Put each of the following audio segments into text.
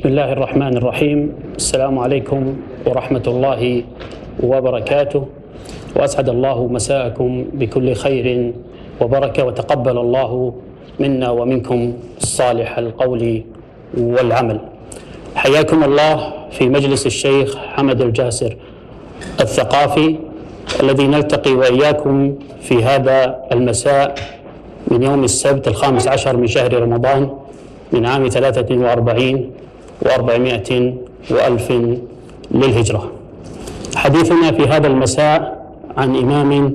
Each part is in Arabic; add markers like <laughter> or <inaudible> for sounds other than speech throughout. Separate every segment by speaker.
Speaker 1: بسم الله الرحمن الرحيم. السلام عليكم ورحمة الله وبركاته. وأسعد الله مساءكم بكل خير وبركة وتقبل الله منا ومنكم صالح القول والعمل. حياكم الله في مجلس الشيخ حمد الجاسر الثقافي الذي نلتقي وإياكم في هذا المساء من يوم السبت الخامس عشر من شهر رمضان من عام ثلاثة وأربعين وأربعمائة وألف للهجرة. حديثنا في هذا المساء عن إمام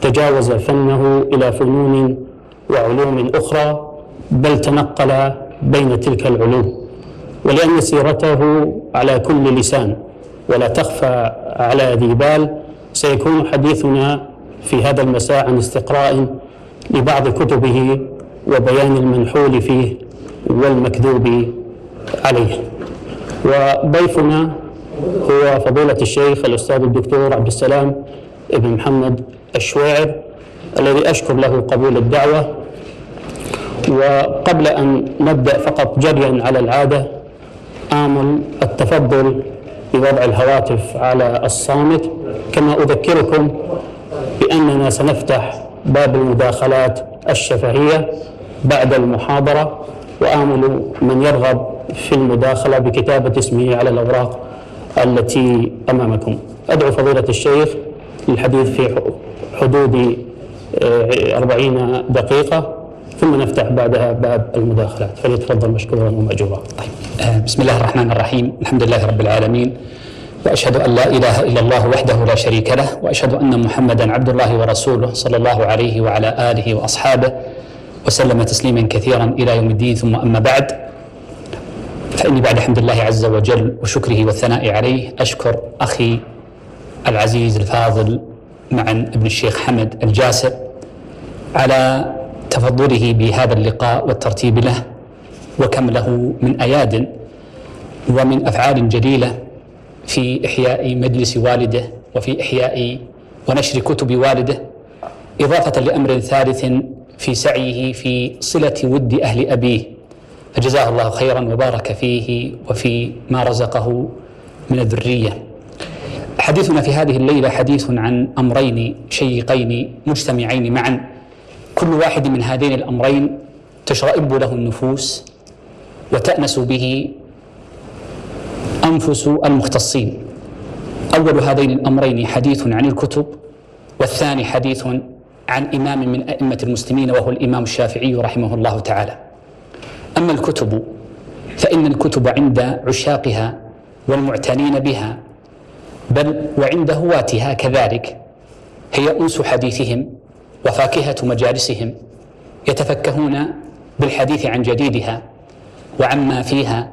Speaker 1: تجاوز فنه إلى فنون وعلوم أخرى بل تنقل بين تلك العلوم ولأن سيرته على كل لسان ولا تخفى على ذي بال سيكون حديثنا في هذا المساء عن استقراء لبعض كتبه وبيان المنحول فيه والمكذوب عليه. وضيفنا هو فضيلة الشيخ الأستاذ الدكتور عبد السلام ابن محمد الشويعر الذي أشكر له قبول الدعوة. وقبل أن نبدأ فقط جريا على العادة آمل التفضل بوضع الهواتف على الصامت. كما أذكركم بأننا سنفتح باب المداخلات الشفهية بعد المحاضرة وآمل من يرغب في المداخلة بكتابة اسمه على الأوراق التي أمامكم. أدعو فضيلة الشيخ للحديث في حدود أربعين دقيقة ثم نفتح بعدها باب المداخلات. فليتفضل مشكورا ومأجورا.
Speaker 2: طيب بسم الله الرحمن الرحيم. الحمد لله رب العالمين. وأشهد أن لا إله إلا الله وحده لا شريك له وأشهد أن محمدا عبد الله ورسوله صلى الله عليه وعلى آله وأصحابه وسلم تسليما كثيرا إلى يوم الدين. ثم أما بعد فإني بعد حمد الله عز وجل وشكره والثناء عليه أشكر أخي العزيز الفاضل معا ابن الشيخ حمد الجاسر على تفضله بهذا اللقاء والترتيب له وكم له من أياد ومن أفعال جليلة في إحياء مجلس والده وفي إحياء ونشر كتب والده إضافة لأمر ثالث في سعيه في صلة ود أهل أبيه. فجزاه الله خيرا وبارك فيه وفي ما رزقه من الذرية. حديثنا في هذه الليلة حديث عن أمرين شيقين مجتمعين معا. كل واحد من هذين الأمرين تشرئب له النفوس وتأنس به أنفس المختصين. أول هذين الأمرين حديث عن الكتب والثاني حديث عن إمام من أئمة المسلمين وهو الإمام الشافعي رحمه الله تعالى. أما الكتب فإن الكتب عند عشاقها والمعتنين بها بل وعند هواتها كذلك هي أنس حديثهم وفاكهة مجالسهم يتفكهون بالحديث عن جديدها وعما فيها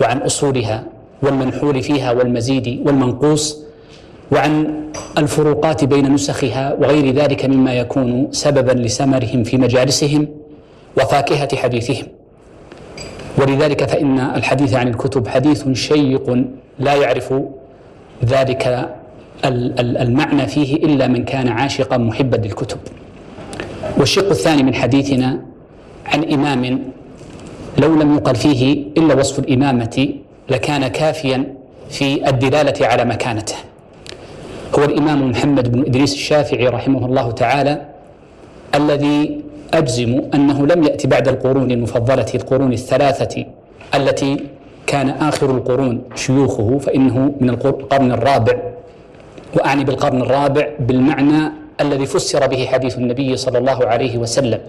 Speaker 2: وعن أصولها والمنحول فيها والمزيد والمنقوص وعن الفروقات بين نسخها وغير ذلك مما يكون سببا لسمرهم في مجالسهم وفاكهة حديثهم. ولذلك فإن الحديث عن الكتب حديث شيق لا يعرف ذلك المعنى فيه إلا من كان عاشقا محبا للكتب. والشق الثاني من حديثنا عن إمام لو لم يقل فيه إلا وصف الإمامة لكان كافيا في الدلالة على مكانته. هو الإمام محمد بن إدريس الشافعي رحمه الله تعالى الذي أجزم أنه لم يأتي بعد القرون المفضلة القرون الثلاثة التي كان آخر القرون شيوخه فإنه من القرن الرابع. وأعني بالقرن الرابع بالمعنى الذي فسر به حديث النبي صلى الله عليه وسلم.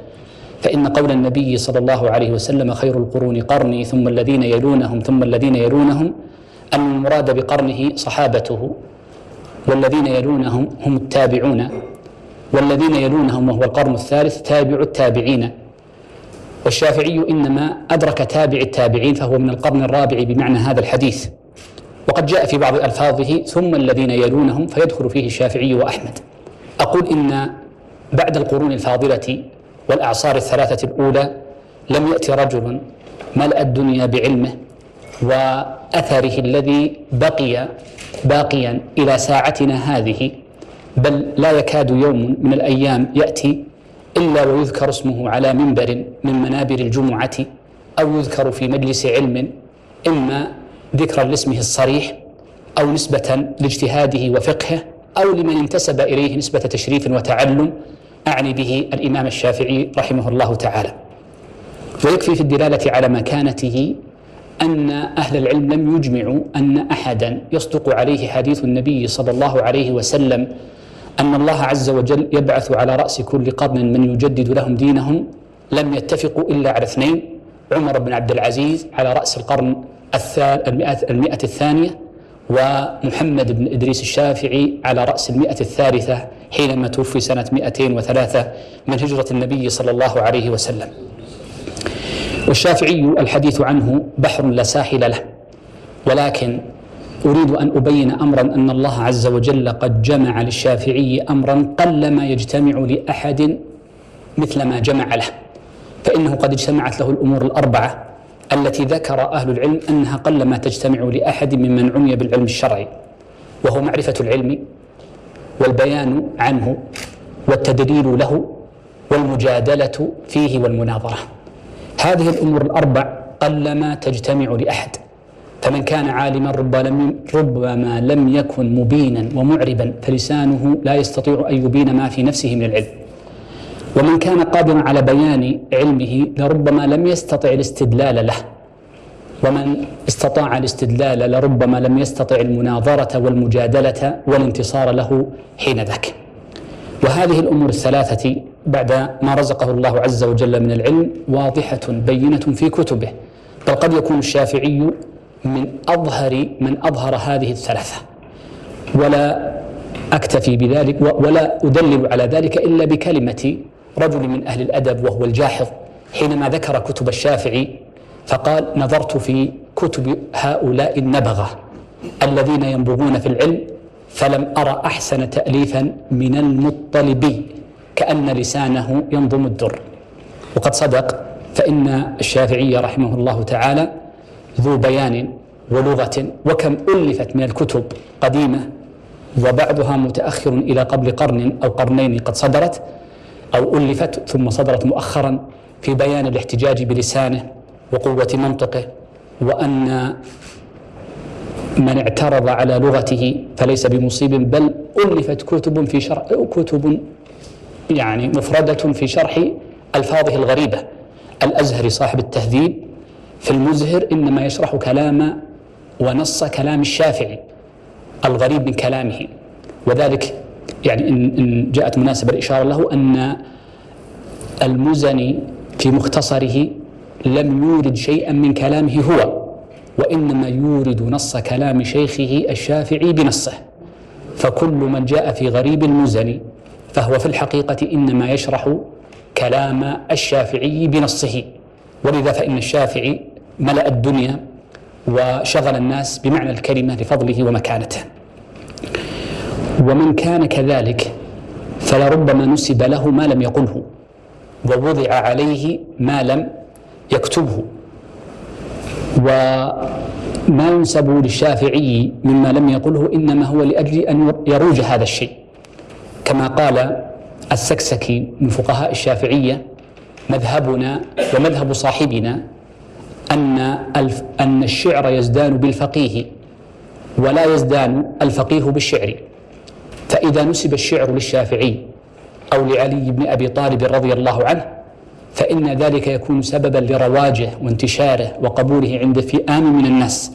Speaker 2: فإن قول النبي صلى الله عليه وسلم خير القرون قرني ثم الذين يلونهم ثم الذين يلونهم أن المراد بقرنه صحابته والذين يلونهم هم التابعون. والذين يلونهم وهو القرن الثالث تابع التابعين. والشافعي إنما أدرك تابع التابعين فهو من القرن الرابع بمعنى هذا الحديث. وقد جاء في بعض ألفاظه ثم الذين يلونهم فيدخل فيه الشافعي وأحمد. أقول إن بعد القرون الفاضلة والأعصار الثلاثة الأولى لم يأتي رجل ملأ الدنيا بعلمه وأثره الذي بقي باقيا إلى ساعتنا هذه بل لا يكاد يوم من الأيام يأتي إلا ويذكر اسمه على منبر من منابر الجمعة أو يذكر في مجلس علم إما ذكرا لاسمه الصريح أو نسبة لاجتهاده وفقهه أو لمن انتسب إليه نسبة تشريف وتعلم أعني به الإمام الشافعي رحمه الله تعالى. ويكفي في الدلالة على مكانته أن أهل العلم لم يجمعوا أن أحدا يصدق عليه حديث النبي صلى الله عليه وسلم أن الله عز وجل يبعث على رأس كل قرن من يجدد لهم دينهم لم يتفقوا إلا على اثنين عمر بن عبد العزيز على رأس القرن المئة, الثانية ومحمد بن إدريس الشافعي على رأس المئة الثالثة حينما توفي سنة 203 من هجرة النبي صلى الله عليه وسلم. والشافعي الحديث عنه بحر لا ساحل له ولكن أريد أن أبين أمرا أن الله عز وجل قد جمع للشافعي أمرا قلما يجتمع لأحد مثل ما جمع له فإنه قد اجتمعت له الأمور الأربعة التي ذكر أهل العلم أنها قلما تجتمع لأحد ممن عني بالعلم الشرعي وهو معرفة العلم والبيان عنه والتدليل له والمجادلة فيه والمناظرة. هذه الأمور الأربع قلما تجتمع لأحد. فمن كان عالما ربما لم يكن مبينا ومعربا فلسانه لا يستطيع أن يبين ما في نفسه من العلم. ومن كان قادرا على بيان علمه لربما لم يستطع الاستدلال له. ومن استطاع الاستدلال لربما لم يستطع المناظرة والمجادلة والانتصار له حين ذاك. وهذه الأمور الثلاثة بعد ما رزقه الله عز وجل من العلم واضحة بينة في كتبه. بل قد يكون الشافعي من أظهر من أظهر هذه الثلاثة. ولا أكتفي بذلك ولا أدلل على ذلك إلا بكلمة رجل من أهل الأدب وهو الجاحظ. حينما ذكر كتب الشافعي فقال نظرت في كتب هؤلاء النبغة الذين ينبغون في العلم فلم أرى أحسن تأليفا من المطلبي كأن لسانه ينظم الدر. وقد صدق فإن الشافعي رحمه الله تعالى ذو بيان ولغة وكم ألفت من الكتب قديمة وبعضها متأخر إلى قبل قرن أو قرنين قد صدرت أو ألفت ثم صدرت مؤخرا في بيان الاحتجاج بلسانه وقوة منطقه وأن من اعترض على لغته فليس بمصيب بل ألفت كتب في شرح كتب يعني مفردة في شرح ألفاظه الغريبة. الأزهري صاحب التهذيب في المزهر إنما يشرح كلام ونص كلام الشافعي الغريب من كلامه. وذلك يعني إن جاءت مناسبة الإشارة له أن المزني في مختصره لم يورد شيئا من كلامه هو وإنما يورد نص كلام شيخه الشافعي بنصه. فكل من جاء في غريب المزني فهو في الحقيقة إنما يشرح كلام الشافعي بنصه. ولذا فإن الشافعي ملأ الدنيا وشغل الناس بمعنى الكلمة لفضله ومكانته. ومن كان كذلك فلربما نسب له ما لم يقله ووضع عليه ما لم يكتبه. وما ينسب للشافعي مما لم يقله إنما هو لأجل أن يروج هذا الشيء. كما قال السكسكي من فقهاء الشافعية مذهبنا ومذهب صاحبنا أن أن الشعر يزدان بالفقيه ولا يزدان الفقيه بالشعر. فإذا نسب الشعر للشافعي أو لعلي بن أبي طالب رضي الله عنه فإن ذلك يكون سببا لرواجه وانتشاره وقبوله عند فئام من الناس.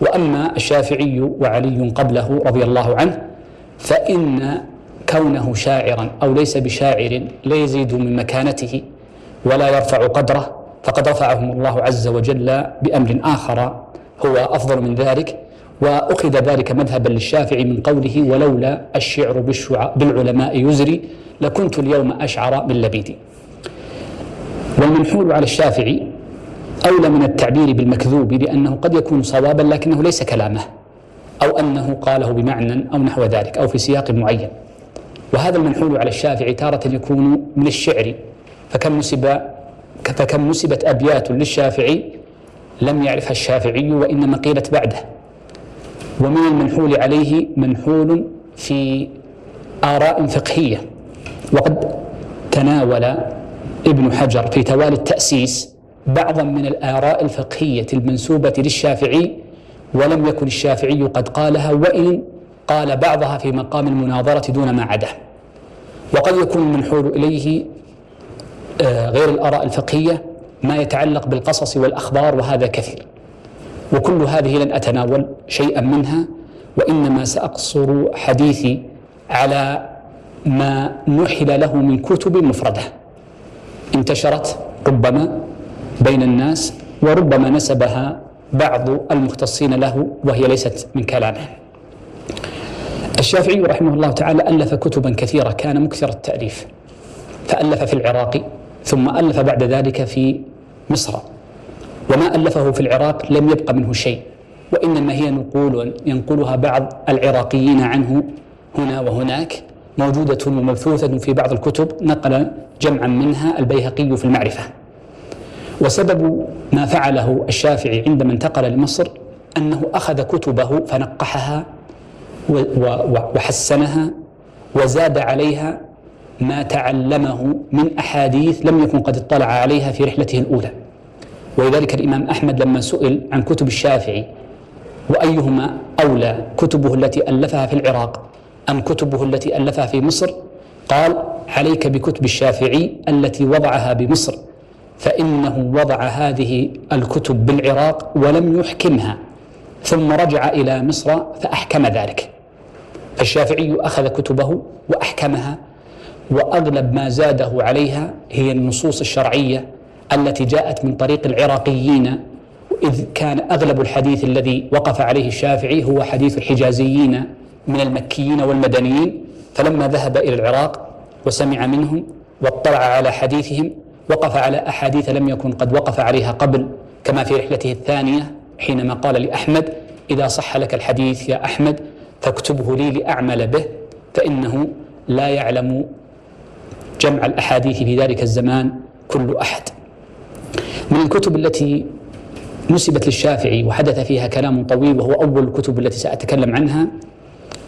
Speaker 2: وأما الشافعي وعلي قبله رضي الله عنه فإن كونه شاعرا أو ليس بشاعر لا يزيد من مكانته. ولا يرفع قدره فقد رفعهم الله عز وجل بأمر آخر هو أفضل من ذلك وأخذ ذلك مذهبا للشافعي من قوله ولولا الشعر بالعلماء يزري لكنت اليوم أشعر من لبيدي. والمنحول على الشافعي أولى من التعبير بالمكذوب لأنه قد يكون صوابا لكنه ليس كلامه أو أنه قاله بمعنى أو نحو ذلك أو في سياق معين. وهذا المنحول على الشافعي تارة يكون من الشعر. فكم نسب فكم نسبت أبيات للشافعي؟ لم يعرفها الشافعي وإنما قيلت بعده. ومن المنحول عليه منحول في آراء فقهية. وقد تناول ابن حجر في توالي التأسيس بعضا من الآراء الفقهية المنسوبة للشافعي ولم يكن الشافعي قد قالها وإن قال بعضها في مقام المناظرة دون ما عداه. وقد يكون المنحول إليه غير الآراء الفقهية ما يتعلق بالقصص والأخبار وهذا كثير. وكل هذه لن أتناول شيئا منها وإنما سأقصر حديثي على ما نحل له من كتب مفردة. انتشرت ربما بين الناس وربما نسبها بعض المختصين له وهي ليست من كلامه. الشافعي رحمه الله تعالى ألف كتبا كثيرة كان مكثر التأليف. فألف في العراق ثم ألف بعد ذلك في مصر. وما ألفه في العراق لم يبق منه شيء. وإنما هي نقول ينقلها بعض العراقيين عنه هنا وهناك موجودة ومبثوثة في بعض الكتب نقل جمعا منها البيهقي في المعرفة. وسبب ما فعله الشافعي عندما انتقل لمصر أنه أخذ كتبه فنقحها وحسنها وزاد عليها ما تعلمه من أحاديث لم يكن قد اطلع عليها في رحلته الأولى. ولذلك الإمام أحمد لما سئل عن كتب الشافعي وأيهما أولى كتبه التي ألفها في العراق أم كتبه التي ألفها في مصر؟ قال عليك بكتب الشافعي التي وضعها بمصر فإنه وضع هذه الكتب بالعراق ولم يحكمها ثم رجع إلى مصر فأحكم ذلك. الشافعي أخذ كتبه وأحكمها وأغلب ما زاده عليها هي النصوص الشرعية التي جاءت من طريق العراقيين إذ كان أغلب الحديث الذي وقف عليه الشافعي هو حديث الحجازيين من المكيين والمدنيين فلما ذهب إلى العراق وسمع منهم واطلع على حديثهم وقف على أحاديث لم يكن قد وقف عليها قبل كما في رحلته الثانية حينما قال لأحمد إذا صح لك الحديث يا أحمد فاكتبه لي لأعمل به فإنه لا يعلم جمع الأحاديث في ذلك الزمان كل أحد. من الكتب التي نسبت للشافعي وحدث فيها كلام طويل وهو أول الكتب التي سأتكلم عنها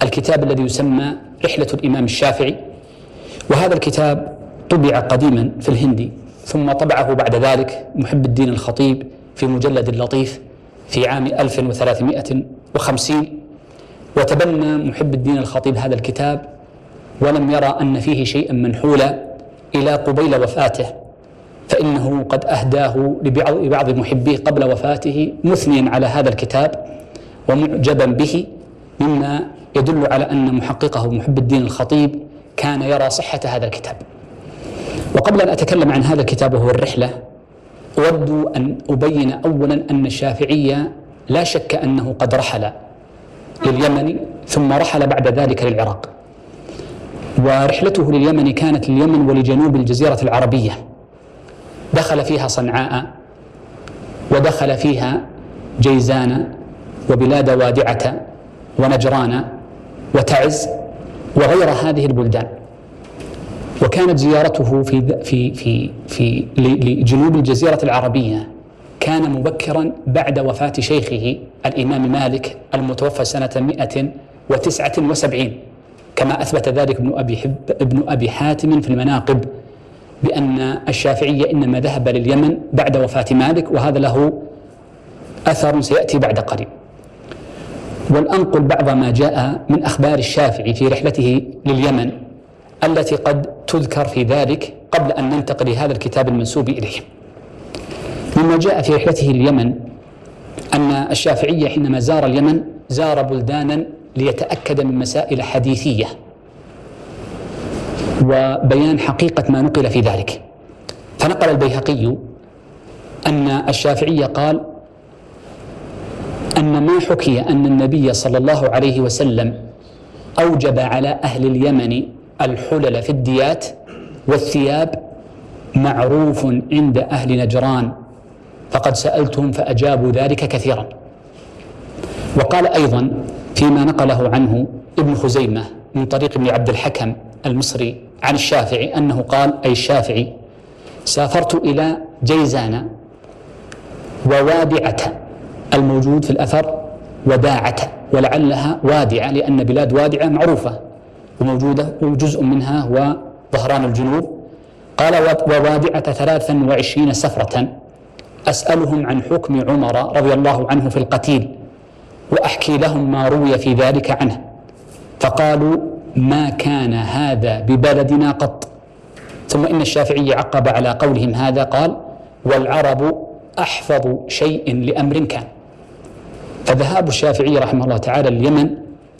Speaker 2: الكتاب الذي يسمى رحلة الإمام الشافعي. وهذا الكتاب طبع قديما في الهندي ثم طبعه بعد ذلك محب الدين الخطيب في مجلد لطيف في عام 1350 وتبنى محب الدين الخطيب هذا الكتاب ولم يرى أن فيه شيئا منحولا إلى قبيل وفاته فإنه قد أهداه لبعض محبيه قبل وفاته مثنيا على هذا الكتاب ومعجبا به مما يدل على أن محققه محب الدين الخطيب كان يرى صحة هذا الكتاب. وقبل أن أتكلم عن هذا الكتاب وهو الرحلة أود أن أبين أولا أن الشافعية لا شك أنه قد رحل لليمن ثم رحل بعد ذلك للعراق. ورحلته لليمن كانت لليمن ولجنوب الجزيرة العربية. دخل فيها صنعاء ودخل فيها جيزان وبلاد وادعة ونجران وتعز وغير هذه البلدان. وكانت زيارته في في في في لجنوب الجزيرة العربية. كان مبكرا بعد وفاة شيخه الإمام مالك المتوفى سنة 179 كما أثبت ذلك ابن أبي حب ابن أبي حاتم في المناقب بأن الشافعية إنما ذهب لليمن بعد وفاة مالك وهذا له أثر سيأتي بعد قريب. ولأنقل بعض ما جاء من أخبار الشافعي في رحلته لليمن التي قد تذكر في ذلك قبل أن ننتقل لهذا الكتاب المنسوب إليه. مما جاء في رحلته لليمن أن الشافعية حينما زار اليمن زار بلدانا ليتأكد من مسائل حديثية وبيان حقيقة ما نقل في ذلك. فنقل البيهقي أن الشافعي قال أن ما حكي أن النبي صلى الله عليه وسلم أوجب على أهل اليمن الحلل في الديات والثياب معروف عند أهل نجران فقد سألتهم فأجابوا ذلك كثيرا. وقال أيضا فيما نقله عنه ابن خزيمة من طريق ابن عبد الحكم المصري عن الشافعي أنه قال أي الشافعي سافرت إلى جيزان ووادعة الموجود في الأثر وداعة ولعلها وادعة لأن بلاد وادعة معروفة وموجودة وجزء منها هو ظهران الجنوب. قال ووادعة ثلاثا وعشرين سفرة. أسألهم عن حكم عمر رضي الله عنه في القتيل وأحكي لهم ما روي في ذلك عنه. فقالوا ما كان هذا ببلدنا قط. ثم إن الشافعي عقب على قولهم هذا قال والعرب أحفظ شيء لأمر كان. فذهاب الشافعي رحمه الله تعالى اليمن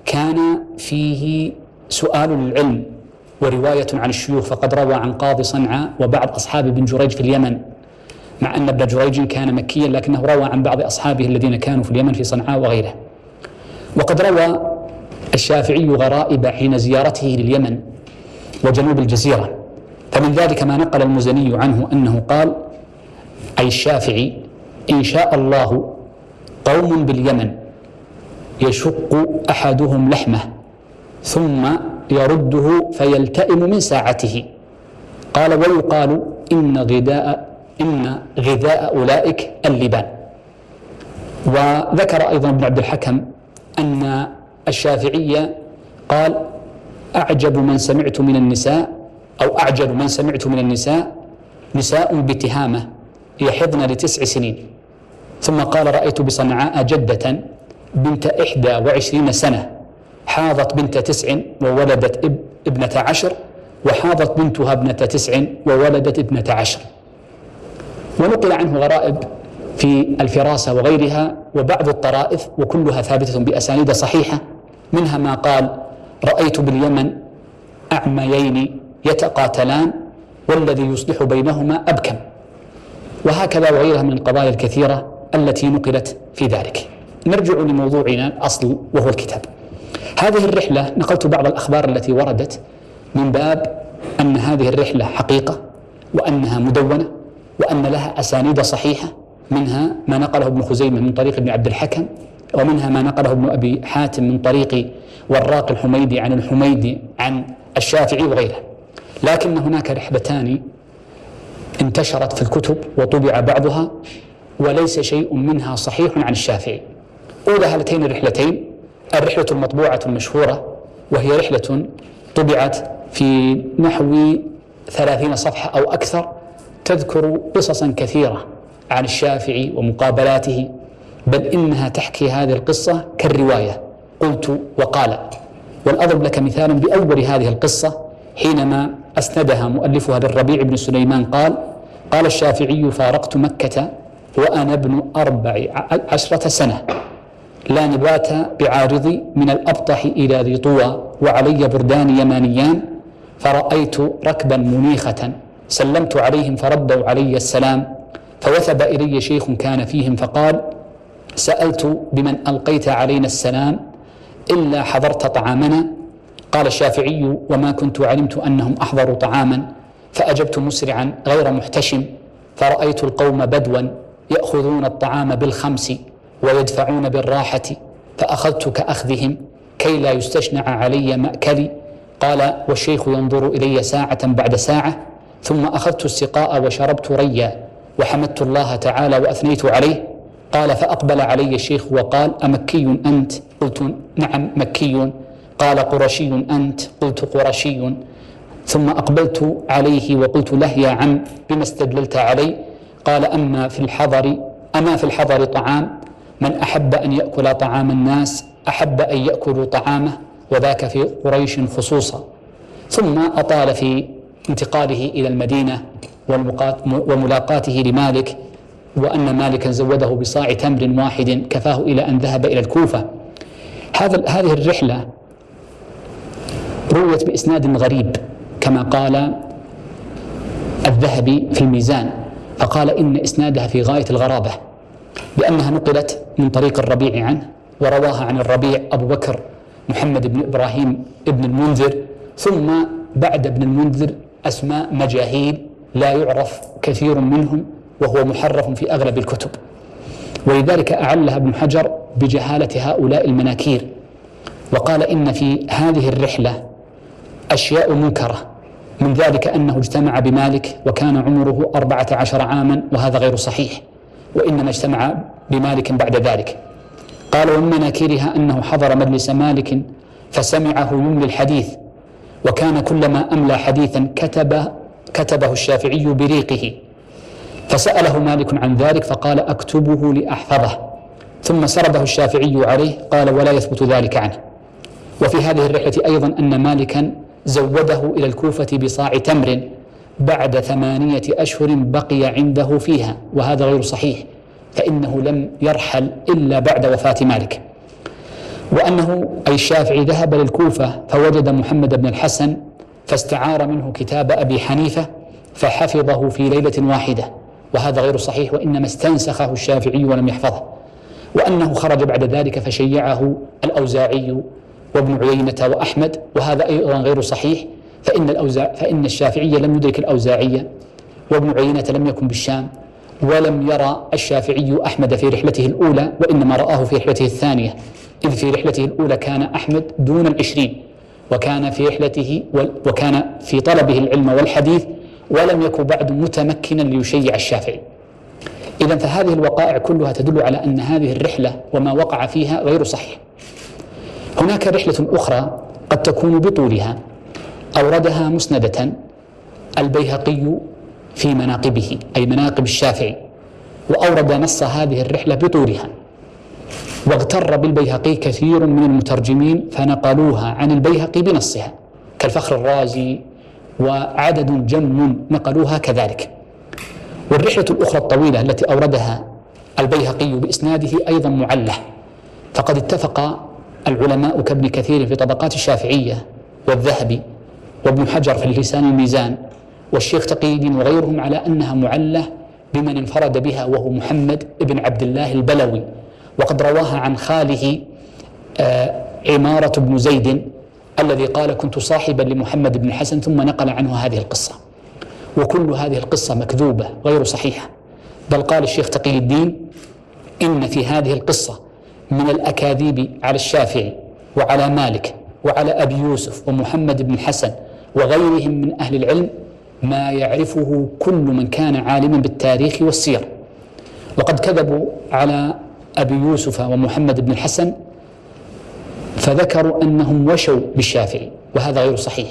Speaker 2: كان فيه سؤال للعلم ورواية عن الشيوخ فقد روى عن قاضي صنعاء وبعض أصحاب ابن جريج في اليمن. مع أن ابن جريج كان مكيا لكنه روى عن بعض أصحابه الذين كانوا في اليمن في صنعاء وغيره. وقد روى الشافعي غرائب حين زيارته لليمن وجنوب الجزيرة. فمن ذلك ما نقل المزني عنه أنه قال أي الشافعي إن شاء الله قوم باليمن يشق أحدهم لحمه ثم يرده فيلتئم من ساعته. قال ويقال إن غذاء إن غذاء أولئك اللبان. وذكر أيضا ابن عبد الحكم أن الشافعية قال أعجب من سمعت من النساء أو أعجب من سمعت من النساء نساء بتهامة يحضن لتسع سنين. ثم قال رأيت بصنعاء جدة بنت إحدى وعشرين سنة حاضت بنت تسع وولدت اب ابنة عشر وحاضت بنتها ابنة تسع وولدت ابنة عشر. ونقل عنه غرائب في الفراسة وغيرها وبعض الطرائف وكلها ثابتة بأسانيد صحيحة منها ما قال رأيت باليمن أعميين يتقاتلان والذي يصلح بينهما أبكم. وهكذا وغيرها من القضايا الكثيرة التي نقلت في ذلك. نرجع لموضوعنا الأصل وهو الكتاب. هذه الرحلة نقلت بعض الأخبار التي وردت من باب أن هذه الرحلة حقيقة وأنها مدونة وأن لها أسانيد صحيحة منها ما نقله ابن خزيمة من طريق ابن عبد الحكم ومنها ما نقله ابن أبي حاتم من طريق وراق الحميدي عن الحميدي عن الشافعي وغيره. لكن هناك رحلتان انتشرت في الكتب وطبع بعضها وليس شيء منها صحيح عن الشافعي. أولى هاتين الرحلتين الرحلة المطبوعة المشهورة وهي رحلة طبعت في نحو ثلاثين صفحة أو أكثر تذكر قصصا كثيرة عن الشافعي ومقابلاته بل إنها تحكي هذه القصة كالرواية. قلت وقال والأضرب لك مثالا بأول هذه القصة حينما أسندها مؤلفها للربيع بن سليمان. قال قال الشافعي فارقت مكة وأنا ابن أربع عشرة سنة. لا نبات بعارضي من الأبطح إلى ذي طوى وعلي بردان يمانيان فرأيت ركبا منيخة سلمت عليهم فردوا علي السلام فوثب إلي شيخ كان فيهم فقال سألت بمن ألقيت علينا السلام إلا حضرت طعامنا؟ قال الشافعي وما كنت علمت أنهم أحضروا طعاما فأجبت مسرعا غير محتشم فرأيت القوم بدوا يأخذون الطعام بالخمس ويدفعون بالراحة فأخذت كأخذهم كي لا يستشنع علي مأكلي. قال والشيخ ينظر إلي ساعة بعد ساعة ثم أخذت السقاء وشربت ريا وحمدت الله تعالى وأثنيت عليه. قال فأقبل علي الشيخ وقال أمكي أنت؟ قلت نعم مكي. قال قرشي أنت؟ قلت قرشي. ثم أقبلت عليه وقلت له يا عم بما استدللت علي قال أما في الحضر أما في الحضر طعام؟ من أحب أن يأكل طعام الناس أحب أن يأكلوا طعامه وذاك في قريش خصوصا. ثم أطال في انتقاله إلى المدينة وملاقاته لمالك وأن مالكا زوده بصاع تمر واحد كفاه إلى أن ذهب إلى الكوفة. هذا هذه الرحلة رويت بإسناد غريب كما قال الذهبي في الميزان فقال إن إسنادها في غاية الغرابة لأنها نقلت من طريق الربيع عنه ورواها عن الربيع أبو بكر محمد بن إبراهيم ابن المنذر ثم بعد ابن المنذر أسماء مجاهيل لا يعرف كثير منهم وهو محرف في أغلب الكتب. ولذلك أعلها ابن حجر بجهالة هؤلاء المناكير وقال إن في هذه الرحلة أشياء منكرة. من ذلك أنه اجتمع بمالك وكان عمره أربعة عشر عاما وهذا غير صحيح وإنما اجتمع بمالك بعد ذلك. قال ومن مناكيرها أنه حضر مجلس مالك فسمعه يملي الحديث وكان كلما أملى حديثا كتب كتبه الشافعي بريقه. فسأله مالك عن ذلك فقال أكتبه لأحفظه. ثم سرده الشافعي عليه قال ولا يثبت ذلك عنه. وفي هذه الرحلة أيضا أن مالكا زوده إلى الكوفة بصاع تمر بعد ثمانية أشهر بقي عنده فيها وهذا غير صحيح فإنه لم يرحل إلا بعد وفاة مالك. وأنه أي الشافعي ذهب للكوفة فوجد محمد بن الحسن فاستعار منه كتاب أبي حنيفة فحفظه في ليلة واحدة. وهذا غير صحيح وإنما استنسخه الشافعي ولم يحفظه. وأنه خرج بعد ذلك فشيعه الأوزاعي وابن عيينة وأحمد وهذا أيضا غير صحيح. فإن الأوزاع فإن الشافعي لم يدرك الأوزاعية وابن عيينة لم يكن بالشام ولم يرى الشافعي أحمد في رحلته الأولى وإنما رآه في رحلته الثانية. إذ في رحلته الأولى كان أحمد دون العشرين وكان في رحلته وكان في طلبه العلم والحديث ولم يكن بعد متمكنا ليشيع الشافعي. إذا فهذه الوقائع كلها تدل على أن هذه الرحلة وما وقع فيها غير صحيح. هناك رحلة أخرى قد تكون بطولها أوردها مسندة البيهقي في مناقبه أي مناقب الشافعي وأورد نص هذه الرحلة بطولها. واغتر بالبيهقي كثير من المترجمين فنقلوها عن البيهقي بنصها كالفخر الرازي وعدد جم نقلوها كذلك. والرحلة الأخرى الطويلة التي أوردها البيهقي بإسناده أيضا معلة فقد اتفق العلماء كابن كثير في طبقات الشافعية والذهبي وابن حجر في اللسان الميزان والشيخ تقي الدين وغيرهم على أنها معلة بمن انفرد بها وهو محمد بن عبد الله البلوي. وقد رواها عن خاله آه، عمارة بن زيد الذي قال كنت صاحبا لمحمد بن حسن ثم نقل عنه هذه القصة. وكل هذه القصة مكذوبة غير صحيحة. بل قال الشيخ تقي الدين إن في هذه القصة من الأكاذيب على الشافعي وعلى مالك وعلى أبي يوسف ومحمد بن الحسن وغيرهم من أهل العلم ما يعرفه كل من كان عالما بالتاريخ والسير. وقد كذبوا على أبي يوسف ومحمد بن الحسن فذكروا أنهم وشوا بالشافعي وهذا غير صحيح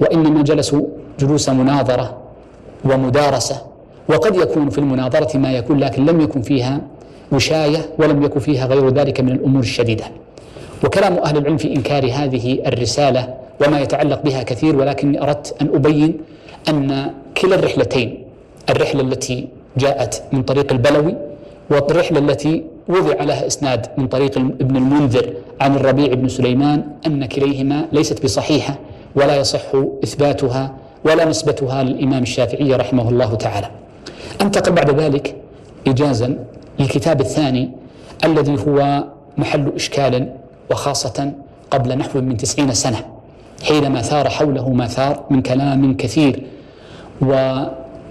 Speaker 2: وإنما جلسوا جلوس مناظرة ومدارسة وقد يكون في المناظرة ما يكون لكن لم يكن فيها وشاية ولم يكن فيها غير ذلك من الأمور الشديدة. وكلام أهل العلم في إنكار هذه الرسالة وما يتعلق بها كثير ولكني أردت أن أبين أن كلا الرحلتين الرحلة التي جاءت من طريق البلوي والرحلة التي وضع لها إسناد من طريق ابن المنذر عن الربيع بن سليمان أن كليهما ليست بصحيحة ولا يصح إثباتها ولا نسبتها للإمام الشافعي رحمه الله تعالى. أنتقل بعد ذلك إجازا للكتاب الثاني الذي هو محل إشكال وخاصة قبل نحو من تسعين سنة حينما ثار حوله ما ثار من كلام كثير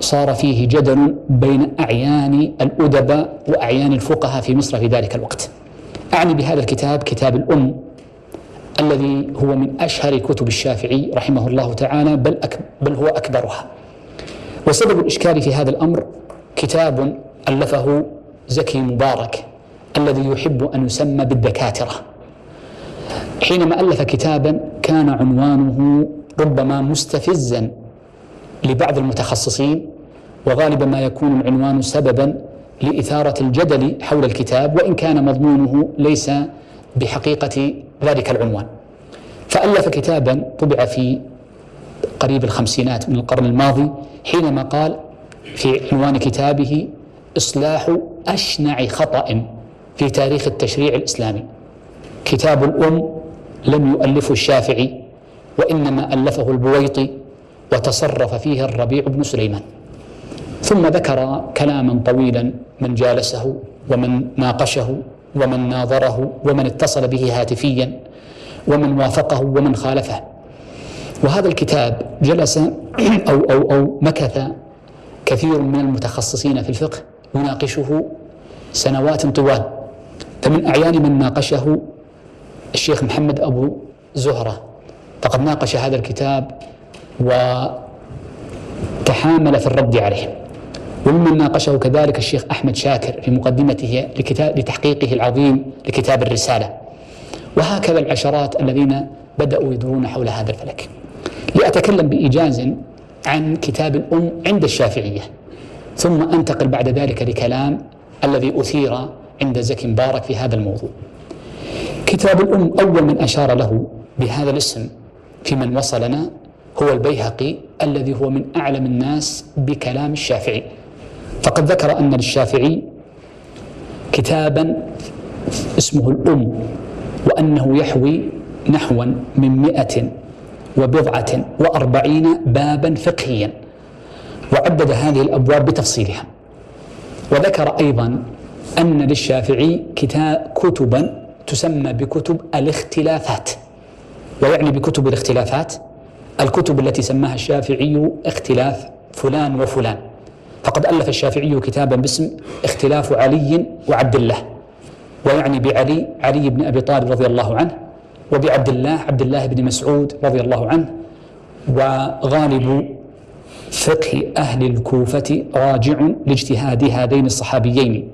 Speaker 2: وصار فيه جدل بين أعيان الأدباء وأعيان الفقهاء في مصر في ذلك الوقت. أعني بهذا الكتاب كتاب الأم الذي هو من أشهر كتب الشافعي رحمه الله تعالى بل, أك بل هو أكبرها. وسبب الإشكال في هذا الأمر كتاب ألفه زكي مبارك الذي يحب أن يسمى بالدكاترة. حينما ألف كتابا كان عنوانه ربما مستفزا لبعض المتخصصين وغالبا ما يكون العنوان سببا لإثارة الجدل حول الكتاب وإن كان مضمونه ليس بحقيقة ذلك العنوان. فألف كتابا طبع في قريب الخمسينات من القرن الماضي حينما قال في عنوان كتابه إصلاح أشنع خطأ في تاريخ التشريع الإسلامي كتاب الأم لم يؤلفه الشافعي وإنما ألفه البويطي وتصرف فيه الربيع بن سليمان. ثم ذكر كلاما طويلا من جالسه ومن ناقشه ومن ناظره ومن اتصل به هاتفيا ومن وافقه ومن خالفه. وهذا الكتاب جلس أو, أو, أو مكث كثير من المتخصصين في الفقه يناقشه سنوات طوال. فمن أعيان من ناقشه الشيخ محمد أبو زهرة. فقد ناقش هذا الكتاب وتحامل في الرد عليه. وممن ناقشه كذلك الشيخ أحمد شاكر في مقدمته لكتاب لتحقيقه العظيم لكتاب الرسالة. وهكذا العشرات الذين بدأوا يدورون حول هذا الفلك. لأتكلم بإيجاز عن كتاب الأم عند الشافعية. ثم أنتقل بعد ذلك لكلام الذي أثير عند زكي مبارك في هذا الموضوع. كتاب الأم أول من أشار له بهذا الاسم في من وصلنا هو البيهقي الذي هو من أعلم الناس بكلام الشافعي. فقد ذكر أن للشافعي كتابا اسمه الأم وأنه يحوي نحوا من مئة وبضعة وأربعين بابا فقهيا وعدد هذه الأبواب بتفصيلها. وذكر أيضا أن للشافعي كتاب كتبا تسمى بكتب الاختلافات ويعني بكتب الاختلافات الكتب التي سماها الشافعي اختلاف فلان وفلان. فقد ألف الشافعي كتابا باسم اختلاف علي وعبد الله ويعني بعلي علي بن أبي طالب رضي الله عنه وبعبد الله عبد الله بن مسعود رضي الله عنه وغالب فقه أهل الكوفة راجع لاجتهاد هذين الصحابيين.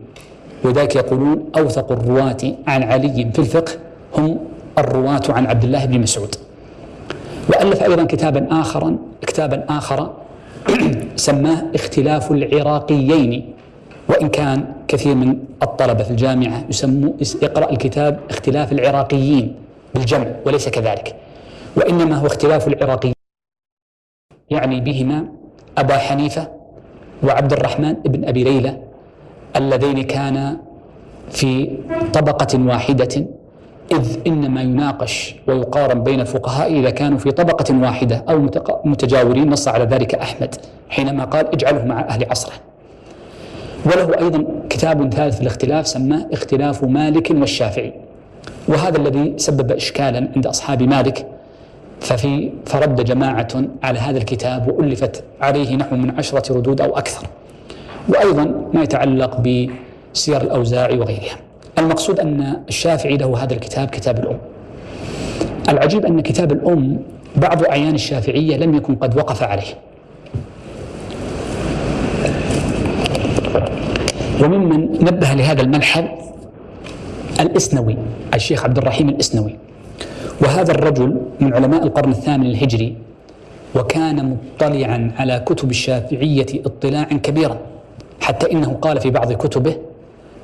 Speaker 2: وذلك يقولون أوثق الرواة عن علي في الفقه هم الرواة عن عبد الله بن مسعود. وألف أيضا كتابا آخرا كتابا آخر <clears throat> سماه اختلاف العراقيين. وإن كان كثير من الطلبة في الجامعة يسموا يقرأ الكتاب اختلاف العراقيين بالجمع وليس كذلك. وإنما هو اختلاف العراقيين يعني بهما أبا حنيفة وعبد الرحمن بن أبي ليلى اللذين كانا في طبقة واحدة إذ إنما يناقش ويقارن بين الفقهاء إذا كانوا في طبقة واحدة أو متجاورين نص على ذلك أحمد حينما قال اجعله مع أهل عصره. وله أيضا كتاب ثالث في الاختلاف سماه اختلاف مالك والشافعي وهذا الذي سبب إشكالا عند أصحاب مالك ففي فرد جماعة على هذا الكتاب وألفت عليه نحو من عشرة ردود أو أكثر. وأيضا ما يتعلق بسير الأوزاعي وغيرها. المقصود أن الشافعي له هذا الكتاب كتاب الأم. العجيب أن كتاب الأم بعض أعيان الشافعية لم يكن قد وقف عليه. وممن نبه لهذا الملحظ الإسنوي الشيخ عبد الرحيم الإسنوي. وهذا الرجل من علماء القرن الثامن الهجري وكان مطلعا على كتب الشافعية اطلاعا كبيرا حتى إنه قال في بعض كتبه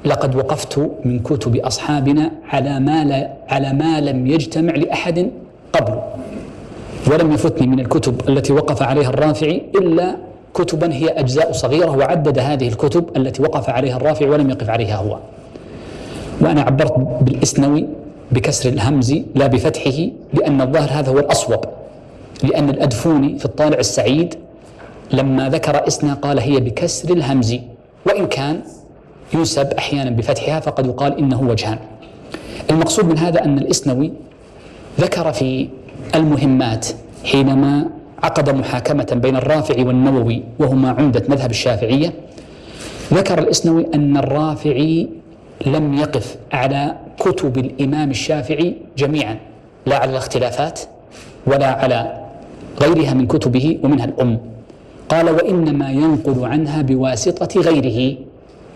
Speaker 2: لقد وقفت من كتب أصحابنا على ما, لا على ما لم يجتمع لأحد قبل. ولم يفتني من الكتب التي وقف عليها الرافعي إلا كتبا هي أجزاء صغيرة وعدد هذه الكتب التي وقف عليها الرافع ولم يقف عليها هو. وأنا عبرت بالإسنوي بكسر الهمز لا بفتحه لأن الظاهر هذا هو الأصوب. لأن الأدفوني في الطالع السعيد لما ذكر إسنا قال هي بكسر الهمز. وإن كان ينسب أحيانا بفتحها فقد يقال إنه وجهان. المقصود من هذا أن الإسنوي ذكر في المهمات حينما عقد محاكمة بين الرافعي والنووي وهما عمدة مذهب الشافعية ذكر الإسنوي أن الرافعي لم يقف على كتب الإمام الشافعي جميعا لا على الاختلافات ولا على غيرها من كتبه ومنها الأم. قال وإنما ينقل عنها بواسطة غيره.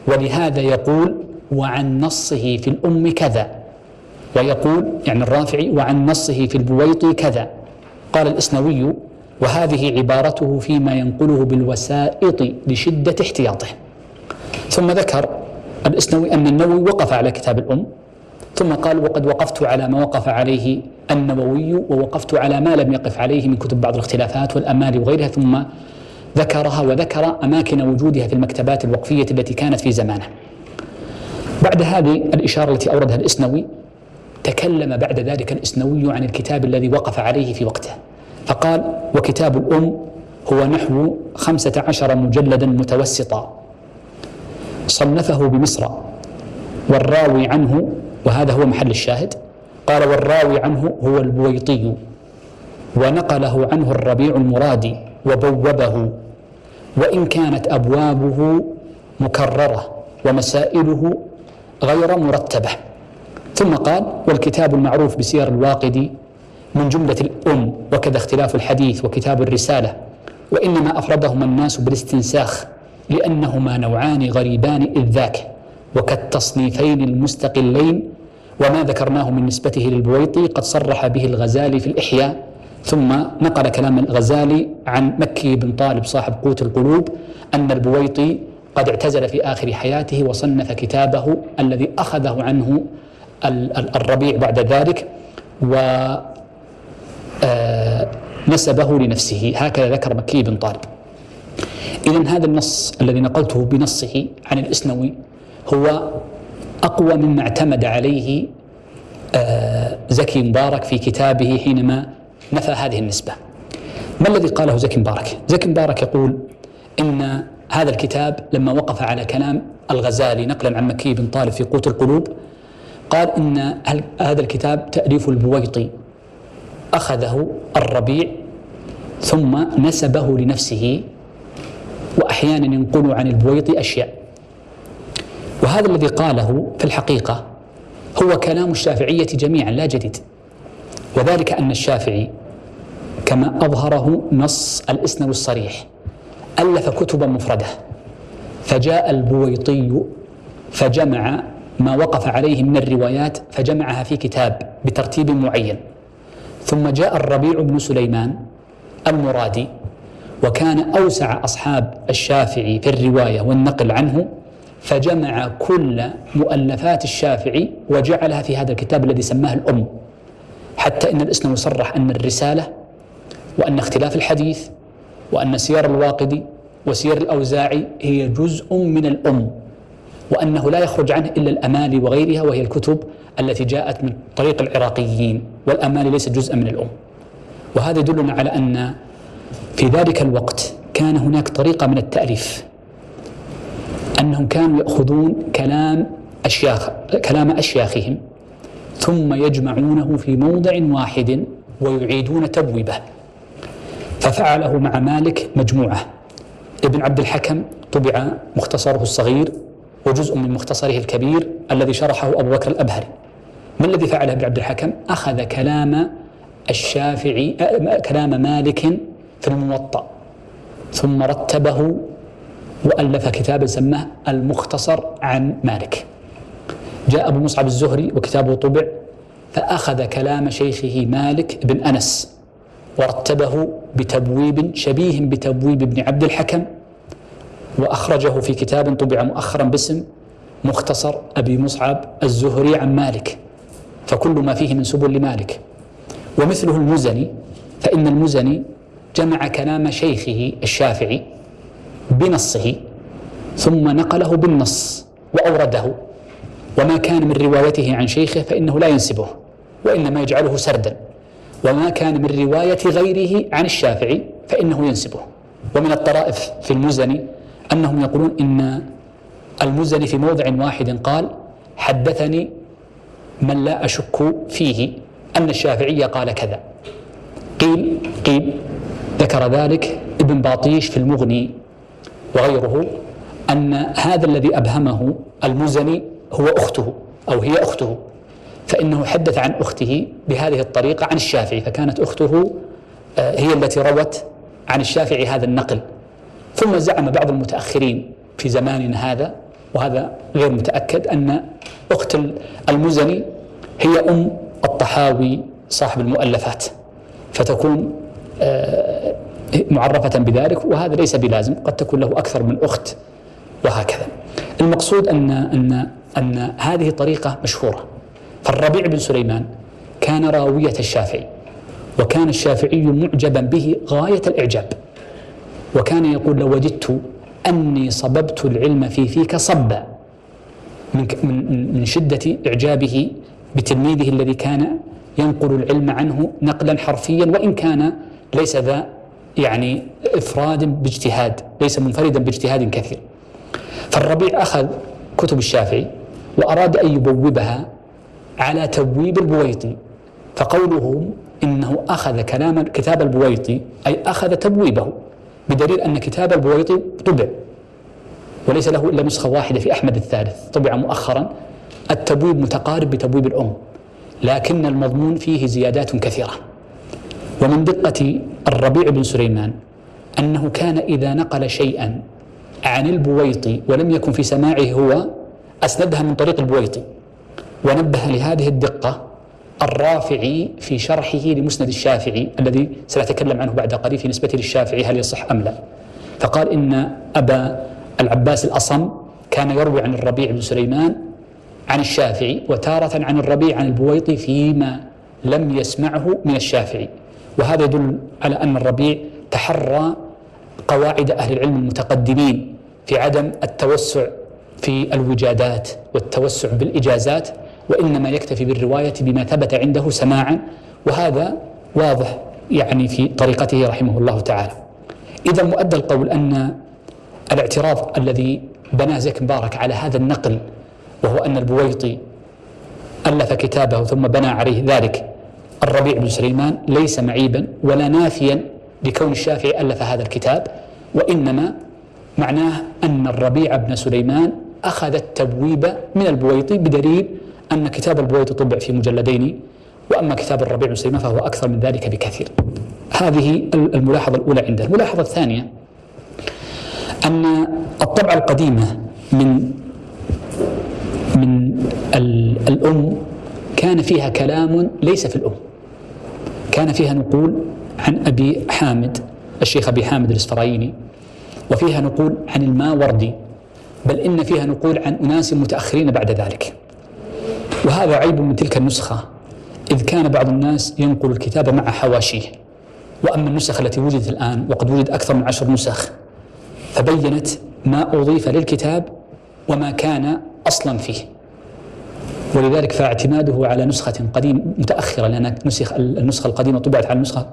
Speaker 2: ولهذا يقول وعن نصه في الأم كذا. ويقول يعني الرافعي وعن نصه في البويطي كذا. قال الإسنوي وهذه عبارته فيما ينقله بالوسائط لشدة احتياطه. ثم ذكر الإسنوي أن النووي وقف على كتاب الأم. ثم قال وقد وقفت على ما وقف عليه النووي ووقفت على ما لم يقف عليه من كتب بعض الاختلافات والأمال وغيرها. ثم ذكرها وذكر أماكن وجودها في المكتبات الوقفية التي كانت في زمانه. بعد هذه الإشارة التي أوردها الإسنوي تكلم بعد ذلك الإسنوي عن الكتاب الذي وقف عليه في وقته. فقال وكتاب الأم هو نحو خمسة عشر مجلدا متوسطا. صنفه بمصر. والراوي عنه وهذا هو محل الشاهد قال والراوي عنه هو البويطي. ونقله عنه الربيع المرادي. وبوبه وإن كانت أبوابه مكررة ومسائله غير مرتبة. ثم قال والكتاب المعروف بسير الواقدي من جملة الأم وكذا اختلاف الحديث وكتاب الرسالة. وإنما أفردهما الناس بالاستنساخ لأنهما نوعان غريبان إذ ذاك وكالتصنيفين المستقلين وما ذكرناه من نسبته للبويطي قد صرح به الغزالي في الإحياء. ثم نقل كلام الغزالي عن مكي بن طالب صاحب قوت القلوب أن البويطي قد اعتزل في آخر حياته وصنف كتابه الذي أخذه عنه الربيع بعد ذلك و آه، نسبه لنفسه. هكذا ذكر مكي بن طالب. إذا هذا النص الذي نقلته بنصه عن الإسنوي هو أقوى مما اعتمد عليه آه، زكي مبارك في كتابه حينما نفى هذه النسبة. ما الذي قاله زكي مبارك؟ زكي مبارك يقول إن هذا الكتاب لما وقف على كلام الغزالي نقلا عن مكي بن طالب في قوت القلوب قال إن هذا الكتاب تأليف البويطي. أخذه الربيع ثم نسبه لنفسه وأحيانا ينقل عن البويطي أشياء. وهذا الذي قاله في الحقيقة هو كلام الشافعية جميعا لا جديد. وذلك أن الشافعي كما أظهره نص الإسناد الصريح. ألف كتبا مفردة. فجاء البويطي فجمع ما وقف عليه من الروايات فجمعها في كتاب بترتيب معين. ثم جاء الربيع بن سليمان المرادي وكان أوسع أصحاب الشافعي في الرواية والنقل عنه فجمع كل مؤلفات الشافعي وجعلها في هذا الكتاب الذي سماه الأم. حتى إن الإسلام يصرح أن الرسالة وأن اختلاف الحديث وأن سير الواقدي وسير الأوزاعي هي جزء من الأم وأنه لا يخرج عنه إلا الأمالي وغيرها وهي الكتب التي جاءت من طريق العراقيين والأمالي ليست جزءا من الأم. وهذا يدلنا على أن في ذلك الوقت كان هناك طريقة من التأليف أنهم كانوا يأخذون كلام أشياخ كلام أشياخهم ثم يجمعونه في موضع واحد ويعيدون تبويبه. ففعله مع مالك مجموعة. ابن عبد الحكم طبع مختصره الصغير وجزء من مختصره الكبير الذي شرحه أبو بكر الأبهري. ما الذي فعله ابن عبد الحكم؟ أخذ كلام الشافعي كلام مالك في الموطأ ثم رتبه وألف كتابا سماه المختصر عن مالك. جاء أبو مصعب الزهري وكتابه طبع فأخذ كلام شيخه مالك بن أنس. ورتبه بتبويب شبيه بتبويب ابن عبد الحكم وأخرجه في كتاب طبع مؤخرا باسم مختصر أبي مصعب الزهري عن مالك فكل ما فيه من سبل لمالك. ومثله المزني فإن المزني جمع كلام شيخه الشافعي بنصه ثم نقله بالنص وأورده. وما كان من روايته عن شيخه فإنه لا ينسبه وإنما يجعله سردا. وما كان من رواية غيره عن الشافعي فإنه ينسبه. ومن الطرائف في المزني أنهم يقولون إن المزني في موضع واحد قال حدثني من لا أشك فيه أن الشافعي قال كذا قيل قيل ذكر ذلك ابن باطيش في المغني وغيره أن هذا الذي أبهمه المزني هو أخته أو هي أخته فإنه حدث عن أخته بهذه الطريقة عن الشافعي فكانت أخته آه، هي التي روت عن الشافعي هذا النقل. ثم زعم بعض المتأخرين في زماننا هذا وهذا غير متأكد أن أخت المزني هي أم الطحاوي صاحب المؤلفات. فتكون آه، معرفة بذلك وهذا ليس بلازم قد تكون له أكثر من أخت وهكذا. المقصود أن أن أن هذه طريقة مشهورة. فالربيع بن سليمان كان راوية الشافعي وكان الشافعي معجبا به غاية الإعجاب وكان يقول لو وجدت أني صببت العلم في فيك صبا من, من, من شدة إعجابه بتلميذه الذي كان ينقل العلم عنه نقلا حرفيا وإن كان ليس ذا يعني إفراد باجتهاد ليس منفردا باجتهاد كثير. فالربيع أخذ كتب الشافعي وأراد أن يبوبها على تبويب البويطي فقوله إنه أخذ كلام كتاب البويطي أي أخذ تبويبه بدليل أن كتاب البويطي طبع وليس له إلا نسخة واحدة في أحمد الثالث طبع مؤخرا التبويب متقارب بتبويب الأم لكن المضمون فيه زيادات كثيرة. ومن دقة الربيع بن سليمان أنه كان إذا نقل شيئا عن البويطي ولم يكن في سماعه هو أسندها من طريق البويطي ونبه لهذه الدقة الرافعي في شرحه لمسند الشافعي الذي سنتكلم عنه بعد قليل في نسبته للشافعي هل يصح أم لا. فقال إن أبا العباس الأصم كان يروي عن الربيع بن سليمان عن الشافعي وتارة عن الربيع عن البويطي فيما لم يسمعه من الشافعي. وهذا يدل على أن الربيع تحرى قواعد أهل العلم المتقدمين في عدم التوسع في الوجادات والتوسع بالإجازات وإنما يكتفي بالرواية بما ثبت عنده سماعا. وهذا واضح يعني في طريقته رحمه الله تعالى. إذا مؤدى القول أن الاعتراض الذي بناه زيك مبارك على هذا النقل وهو أن البويطي ألف كتابه ثم بنى عليه ذلك الربيع بن سليمان ليس معيبا ولا نافيا لكون الشافعي ألف هذا الكتاب. وإنما معناه أن الربيع بن سليمان أخذ التبويب من البويطي بدليل أن كتاب البويطي طبع في مجلدين وأما كتاب الربيع سليمان فهو أكثر من ذلك بكثير. هذه الملاحظة الأولى عنده. الملاحظة الثانية أن الطبعة القديمة من من الأم كان فيها كلام ليس في الأم. كان فيها نقول عن أبي حامد الشيخ أبي حامد الإسفرايني وفيها نقول عن الماوردي بل إن فيها نقول عن أناس متأخرين بعد ذلك. وهذا عيب من تلك النسخة. إذ كان بعض الناس ينقل الكتاب مع حواشيه. وأما النسخ التي وجدت الآن وقد وجد أكثر من عشر نسخ فبينت ما أضيف للكتاب وما كان أصلا فيه. ولذلك فاعتماده على نسخة قديم متأخرة لأن نسخ النسخة القديمة طبعت على النسخة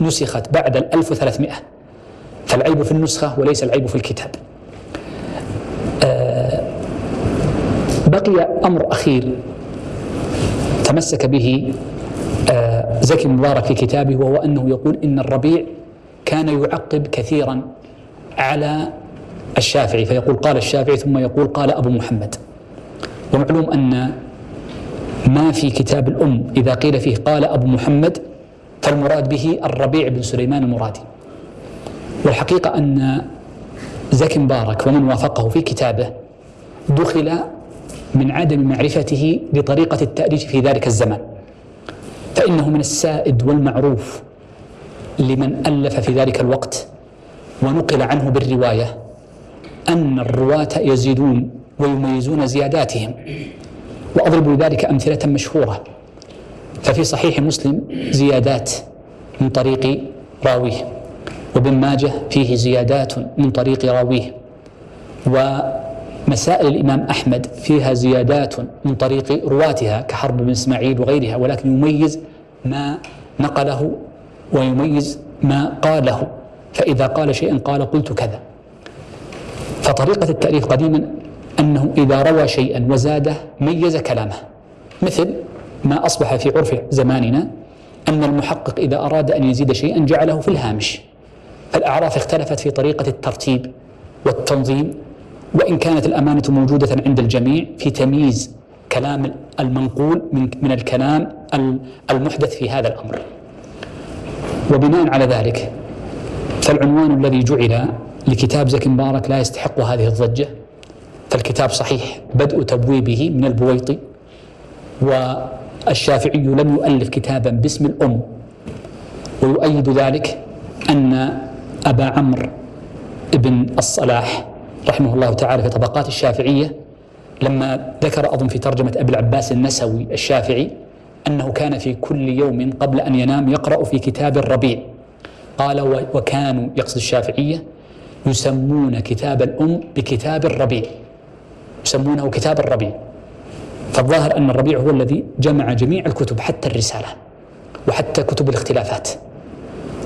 Speaker 2: نسخت بعد ال 1300 فالعيب في النسخة وليس العيب في الكتاب. آه بقي أمر أخير. تمسك به آه زكي مبارك في كتابه وهو أنه يقول إن الربيع كان يعقب كثيرا على الشافعي فيقول قال الشافعي ثم يقول قال أبو محمد. ومعلوم أن ما في كتاب الأم إذا قيل فيه قال أبو محمد فالمراد به الربيع بن سليمان المرادي. والحقيقة أن زكي مبارك ومن وافقه في كتابه دخل من عدم معرفته لطريقة التأليف في ذلك الزمان فإنه من السائد والمعروف لمن ألف في ذلك الوقت ونقل عنه بالرواية أن الرواة يزيدون ويميزون زياداتهم. وأضرب لذلك أمثلة مشهورة. ففي صحيح مسلم زيادات من طريق راويه وابن ماجه فيه زيادات من طريق راويه. ومسائل الإمام أحمد فيها زيادات من طريق رواتها كحرب بن إسماعيل وغيرها ولكن يميز ما نقله ويميز ما قاله. فإذا قال شيئا قال قلت كذا. فطريقة التأليف قديما أنه إذا روى شيئا وزاده ميز كلامه. مثل ما أصبح في عرف زماننا أن المحقق إذا أراد أن يزيد شيئا جعله في الهامش. فالأعراف اختلفت في طريقة الترتيب والتنظيم وإن كانت الأمانة موجودة عند الجميع في تمييز كلام المنقول من من الكلام المحدث في هذا الأمر. وبناء على ذلك فالعنوان الذي جعل لكتاب زكي مبارك لا يستحق هذه الضجة. فالكتاب صحيح بدء تبويبه من البويطي والشافعي لم يؤلف كتابا باسم الأم. ويؤيد ذلك أن أبا عمرو بن الصلاح رحمه الله تعالى في طبقات الشافعية لما ذكر أظن في ترجمة أبي العباس النسوي الشافعي أنه كان في كل يوم قبل أن ينام يقرأ في كتاب الربيع. قال وكانوا يقصد الشافعية يسمون كتاب الأم بكتاب الربيع. يسمونه كتاب الربيع. فالظاهر أن الربيع هو الذي جمع جميع الكتب حتى الرسالة وحتى كتب الاختلافات.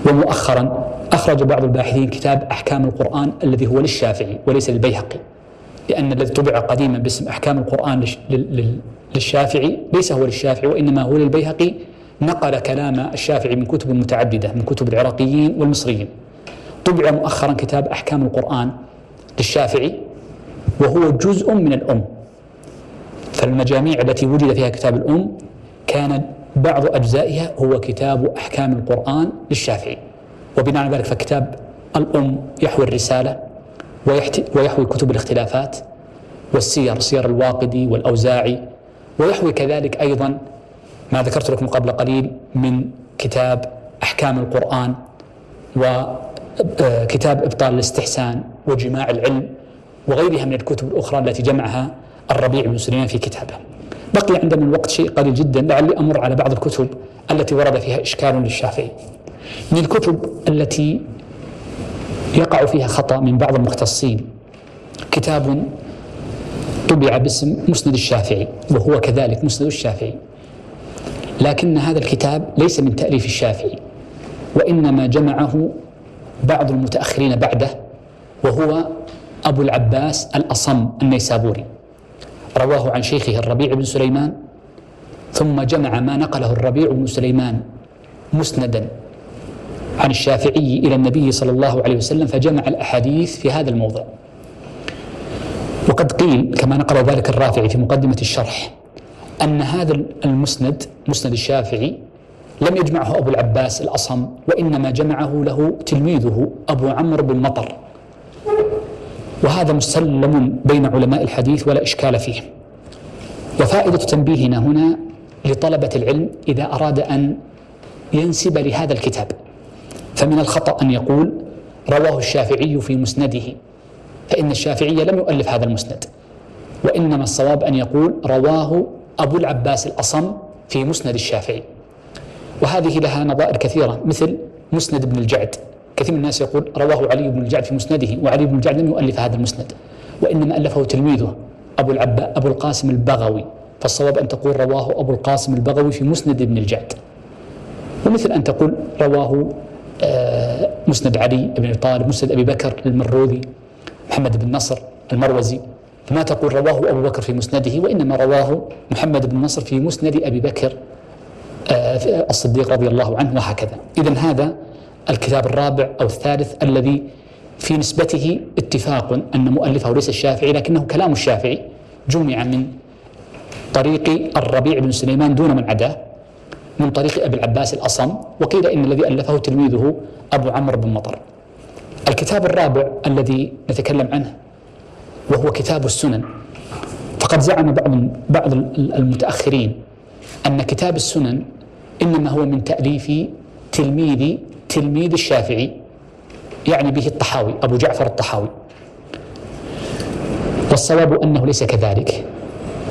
Speaker 2: ومؤخرا أخرج بعض الباحثين كتاب أحكام القرآن الذي هو للشافعي وليس للبيهقي لأن الذي طبع قديما باسم أحكام القرآن للشافعي ليس هو للشافعي وإنما هو للبيهقي نقل كلام الشافعي من كتب متعددة من كتب العراقيين والمصريين. طبع مؤخرا كتاب أحكام القرآن للشافعي وهو جزء من الأم. فالمجاميع التي وجد فيها كتاب الأم كان بعض أجزائها هو كتاب أحكام القرآن للشافعي. وبناء على ذلك فكتاب الأم يحوي الرسالة ويحوي كتب ما ذكرت لكم قبل قليل من كتاب أحكام القرآن وكتاب إبطال الاستحسان وجماع العلم وغيرها من الكتب الأخرى التي جمعها الربيع بن سليمان في كتابه. بقي عندنا الوقت شيء قليل جدا لعلي أمر على بعض الكتب التي ورد فيها إشكال للشافعي. من الكتب التي يقع فيها خطأ من بعض المختصين كتاب طبع باسم مسند الشافعي وهو كذلك مسند الشافعي. لكن هذا الكتاب ليس من تأليف الشافعي وإنما جمعه بعض المتأخرين بعده وهو أبو العباس الأصم النيسابوري. رواه عن شيخه الربيع بن سليمان ثم جمع ما نقله الربيع بن سليمان مسندا عن الشافعي إلى النبي صلى الله عليه وسلم فجمع الأحاديث في هذا الموضع. وقد قيل كما نقل ذلك الرافعي في مقدمة الشرح أن هذا المسند مسند الشافعي لم يجمعه أبو العباس الأصم وإنما جمعه له تلميذه أبو عمرو بن مطر. وهذا مسلم بين علماء الحديث ولا إشكال فيه. وفائدة تنبيهنا هنا لطلبة العلم إذا أراد أن ينسب لهذا الكتاب. فمن الخطأ أن يقول رواه الشافعي في مسنده. فإن الشافعي لم يؤلف هذا المسند. وإنما الصواب أن يقول رواه أبو العباس الأصم في مسند الشافعي. وهذه لها نظائر كثيرة مثل مسند ابن الجعد. كثير من الناس يقول رواه علي بن الجعد في مسنده وعلي بن الجعد لم يؤلف هذا المسند وإنما ألفه تلميذه أبو, العب أبو القاسم البغوي فالصواب أن تقول رواه أبو القاسم البغوي في مسند ابن الجعد. ومثل أن تقول رواه آه، مسند علي بن أبي طالب مسند أبي بكر المروذي محمد بن نصر المروزي فما تقول رواه أبو بكر في مسنده وإنما رواه محمد بن نصر في مسند أبي بكر آه، الصديق رضي الله عنه وهكذا. إذا هذا الكتاب الرابع أو الثالث الذي في نسبته اتفاق أن مؤلفه ليس الشافعي لكنه كلام الشافعي جمع من طريق الربيع بن سليمان دون من عداه من طريق أبي العباس الأصم وقيل إن الذي ألفه تلميذه أبو عمرو بن مطر. الكتاب الرابع الذي نتكلم عنه وهو كتاب السنن. فقد زعم بعض بعض المتأخرين أن كتاب السنن إنما هو من تأليف تلميذ تلميذ الشافعي يعني به الطحاوي أبو جعفر الطحاوي. والصواب أنه ليس كذلك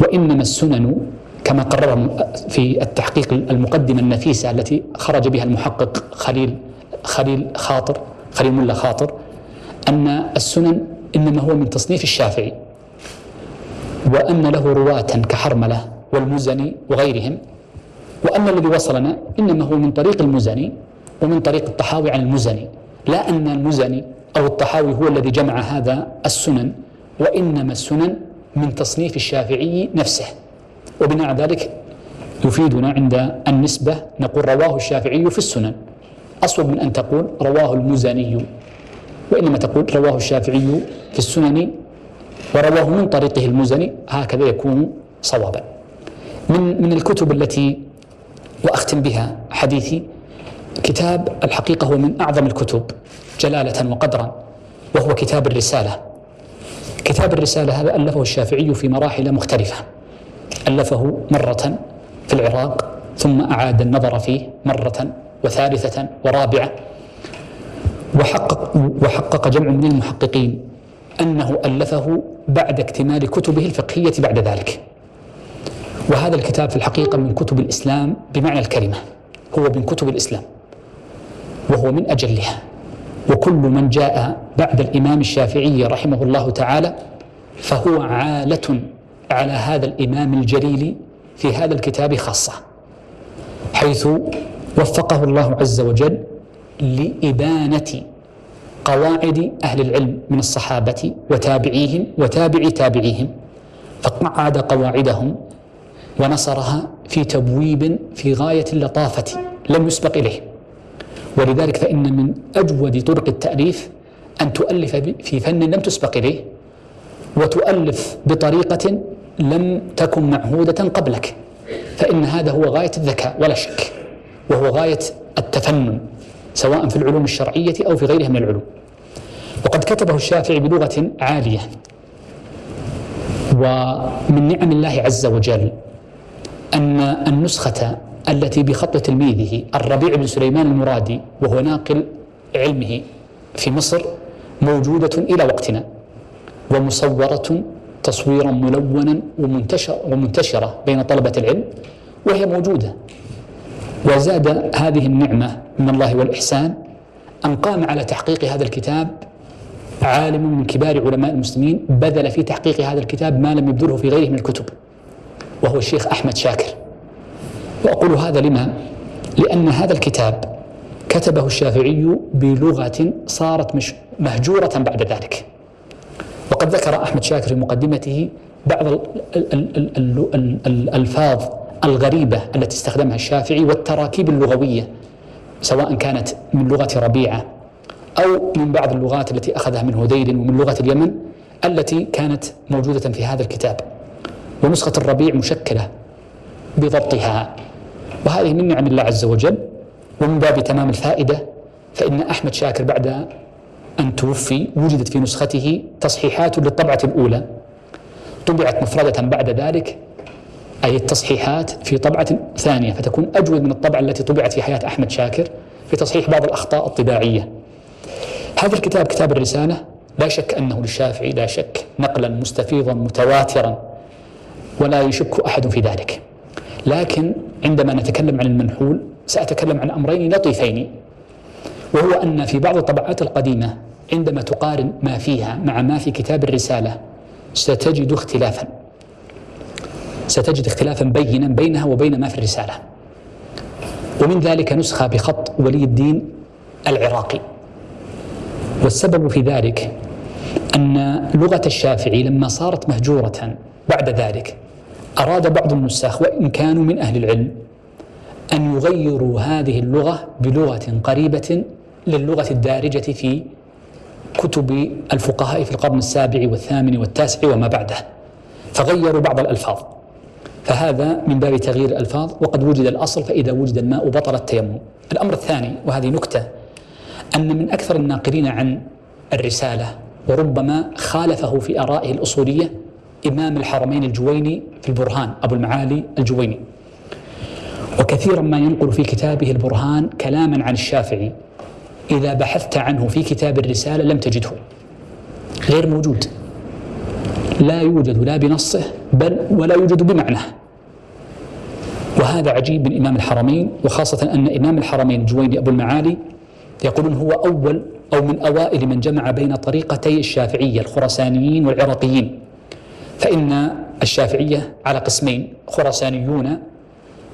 Speaker 2: وإنما السنن كما قرر في التحقيق المقدمة النفيسة التي خرج بها المحقق خليل خليل خاطر خليل ملا خاطر أن السنن إنما هو من تصنيف الشافعي وأن له رواة كحرملة والمزني وغيرهم وأن الذي وصلنا إنما هو من طريق المزني ومن طريق الطحاوي عن المزني. لا أن المزني أو الطحاوي هو الذي جمع هذا السنن وإنما السنن من تصنيف الشافعي نفسه. وبناء على ذلك يفيدنا عند النسبة نقول رواه الشافعي في السنن. أصوب من أن تقول رواه المزني وإنما تقول رواه الشافعي في السنن ورواه من طريقه المزني هكذا يكون صوابا. من من الكتب التي وأختم بها حديثي كتاب الحقيقة هو من أعظم الكتب جلالة وقدرا وهو كتاب الرسالة. كتاب الرسالة هذا ألفه الشافعي في مراحل مختلفة. ألفه مرة في العراق ثم أعاد النظر فيه مرة وثالثة ورابعة. وحقق, وحقق جمع من المحققين أنه ألفه بعد اكتمال كتبه الفقهية بعد ذلك. وهذا الكتاب في الحقيقة من كتب الإسلام بمعنى الكلمة هو من كتب الإسلام. وهو من أجلها. وكل من جاء بعد الإمام الشافعي رحمه الله تعالى فهو عالة على هذا الإمام الجليل في هذا الكتاب خاصة حيث وفقه الله عز وجل لإبانة قواعد أهل العلم من الصحابة وتابعيهم وتابعي تابعيهم فقعد قواعدهم ونصرها في تبويب في غاية اللطافة لم يسبق إليه. ولذلك فإن من أجود طرق التأليف أن تؤلف في فن لم تسبق إليه وتؤلف بطريقة لم تكن معهودة قبلك. فإن هذا هو غاية الذكاء ولا شك. وهو غاية التفنن سواء في العلوم الشرعية أو في غيرها من العلوم. وقد كتبه الشافعي بلغة عالية. ومن نعم الله عز وجل أن النسخة التي بخط تلميذه الربيع بن سليمان المرادي وهو ناقل علمه في مصر موجودة إلى وقتنا ومصورة تصويرا ملونا ومنتشر ومنتشرة بين طلبة العلم وهي موجودة. وزاد هذه النعمة من الله والإحسان أن قام على تحقيق هذا الكتاب. عالم من كبار علماء المسلمين بذل في تحقيق هذا الكتاب ما لم يبذله في غيره من الكتب وهو الشيخ أحمد شاكر. وأقول هذا لما؟ لأن هذا الكتاب كتبه الشافعي بلغة صارت مش مهجورة بعد ذلك. وقد ذكر أحمد شاكر في مقدمته بعض الألفاظ الغريبة التي استخدمها الشافعي والتراكيب اللغوية سواء كانت من لغة ربيعة أو من بعض اللغات التي أخذها من هذيل ومن لغة اليمن التي كانت موجودة في هذا الكتاب. ونسخة الربيع مشكلة بضبطها. وهذه من نعم الله عز وجل ومن باب تمام الفائدة فإن أحمد شاكر بعد أن توفي وجدت في نسخته تصحيحات للطبعة الأولى. طبعت مفردة بعد ذلك أي التصحيحات في طبعة ثانية فتكون أجود من الطبعة التي طبعت في حياة أحمد شاكر في تصحيح بعض الأخطاء الطباعية. هذا الكتاب كتاب الرسالة لا شك أنه للشافعي لا شك نقلا مستفيضا متواترا ولا يشك أحد في ذلك. لكن عندما نتكلم عن المنحول سأتكلم عن أمرين لطيفين. وهو أن في بعض الطبعات القديمة عندما تقارن ما فيها مع ما في كتاب الرسالة ستجد اختلافا. ستجد اختلافا بينا بينها وبين ما في الرسالة. ومن ذلك نسخة بخط ولي الدين العراقي. والسبب في ذلك أن لغة الشافعي لما صارت مهجورة بعد ذلك أراد بعض النساخ وإن كانوا من أهل العلم أن يغيروا هذه اللغة بلغة قريبة للغة الدارجة في كتب الفقهاء في القرن السابع والثامن والتاسع وما بعده فغيروا بعض الألفاظ. فهذا من باب تغيير الألفاظ وقد وجد الأصل فإذا وجد الماء بطل التيمم. الأمر الثاني وهذه نكتة أن من أكثر الناقلين عن الرسالة وربما خالفه في آرائه الأصولية إمام الحرمين الجويني في البرهان أبو المعالي الجويني. وكثيرا ما ينقل في كتابه البرهان كلاما عن الشافعي إذا بحثت عنه في كتاب الرسالة لم تجده. غير موجود. لا يوجد لا بنصه بل ولا يوجد بمعناه. وهذا عجيب من إمام الحرمين وخاصة أن إمام الحرمين الجويني أبو المعالي يقولون هو أول أو من أوائل من جمع بين طريقتي الشافعية الخراسانيين والعراقيين. فإن الشافعية على قسمين خراسانيون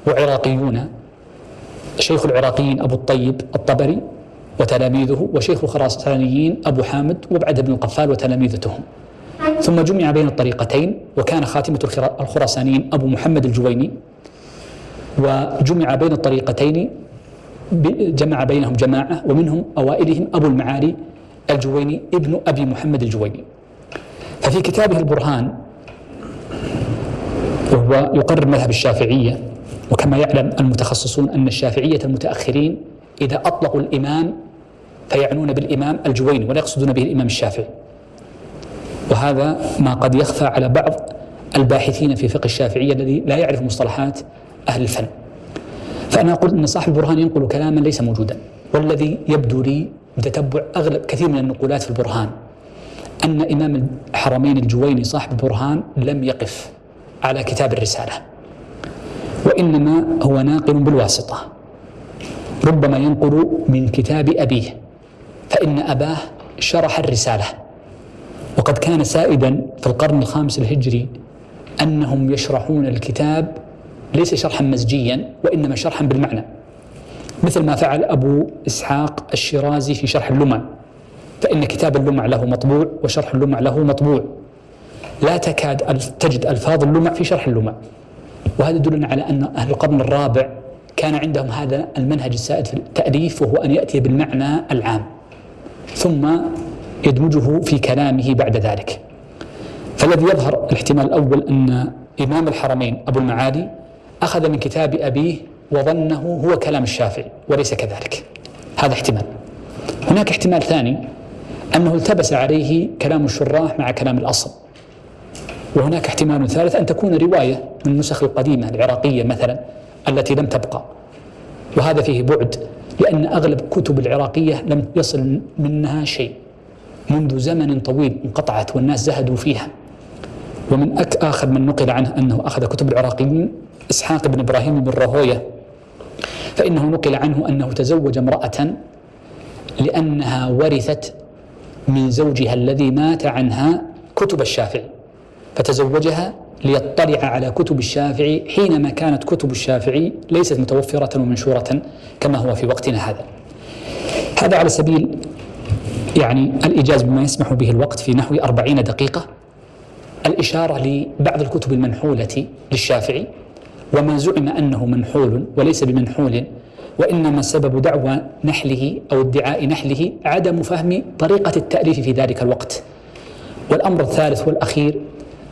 Speaker 2: وعراقيون. شيخ العراقيين أبو الطيب الطبري وتلاميذه وشيخ الخراسانيين أبو حامد وبعد ابن القفال وتلاميذتهم. ثم جمع بين الطريقتين وكان خاتمة الخراسانيين أبو محمد الجويني. وجمع بين الطريقتين جمع بينهم جماعة ومنهم أوائلهم أبو المعالي الجويني ابن أبي محمد الجويني. ففي كتابه البرهان وهو يقرر مذهب الشافعية. وكما يعلم المتخصصون أن الشافعية المتأخرين إذا أطلقوا الإمام فيعنون بالإمام الجويني ولا يقصدون به الإمام الشافعي. وهذا ما قد يخفى على بعض الباحثين في فقه الشافعية الذي لا يعرف مصطلحات أهل الفن. فأنا أقول أن صاحب البرهان ينقل كلاما ليس موجودا. والذي يبدو لي بتتبع أغلب كثير من النقولات في البرهان أن إمام الحرمين الجويني صاحب البرهان لم يقف. على كتاب الرسالة. وإنما هو ناقل بالواسطة. ربما ينقل من كتاب أبيه. فإن أباه شرح الرسالة. وقد كان سائدا في القرن الخامس الهجري أنهم يشرحون الكتاب ليس شرحا مزجيا وإنما شرحا بالمعنى. مثل ما فعل أبو إسحاق الشيرازي في شرح اللمع. فإن كتاب اللمع له مطبوع وشرح اللمع له مطبوع. لا تكاد تجد ألفاظ اللمع في شرح اللمع. وهذا يدلنا على أن أهل القرن الرابع كان عندهم هذا المنهج السائد في التأليف وهو أن يأتي بالمعنى العام ثم يدمجه في كلامه بعد ذلك. فالذي يظهر الاحتمال الأول أن إمام الحرمين أبو المعالي أخذ من كتاب أبيه وظنه هو كلام الشافعي وليس كذلك. هذا احتمال. هناك احتمال ثاني أنه التبس عليه كلام الشراح مع كلام الأصل. وهناك احتمال ثالث أن تكون رواية من النسخ القديمة العراقية مثلا التي لم تبقى. وهذا فيه بعد لأن أغلب كتب العراقية لم يصل منها شيء. منذ زمن طويل انقطعت والناس زهدوا فيها. ومن أك آخر من نقل عنه أنه أخذ كتب العراقيين إسحاق بن إبراهيم بن راهوية فإنه نقل عنه أنه تزوج امرأة لأنها ورثت من زوجها الذي مات عنها كتب الشافعي. فتزوجها ليطلع على كتب الشافعي حينما كانت كتب الشافعي ليست متوفرة ومنشورة كما هو في وقتنا هذا. هذا على سبيل يعني الإيجاز بما يسمح به الوقت في نحو أربعين دقيقة. الإشارة لبعض الكتب المنحولة للشافعي وما زعم أنه منحول وليس بمنحول وإنما سبب دعوى نحله أو ادعاء نحله عدم فهم طريقة التأليف في ذلك الوقت. والأمر الثالث والأخير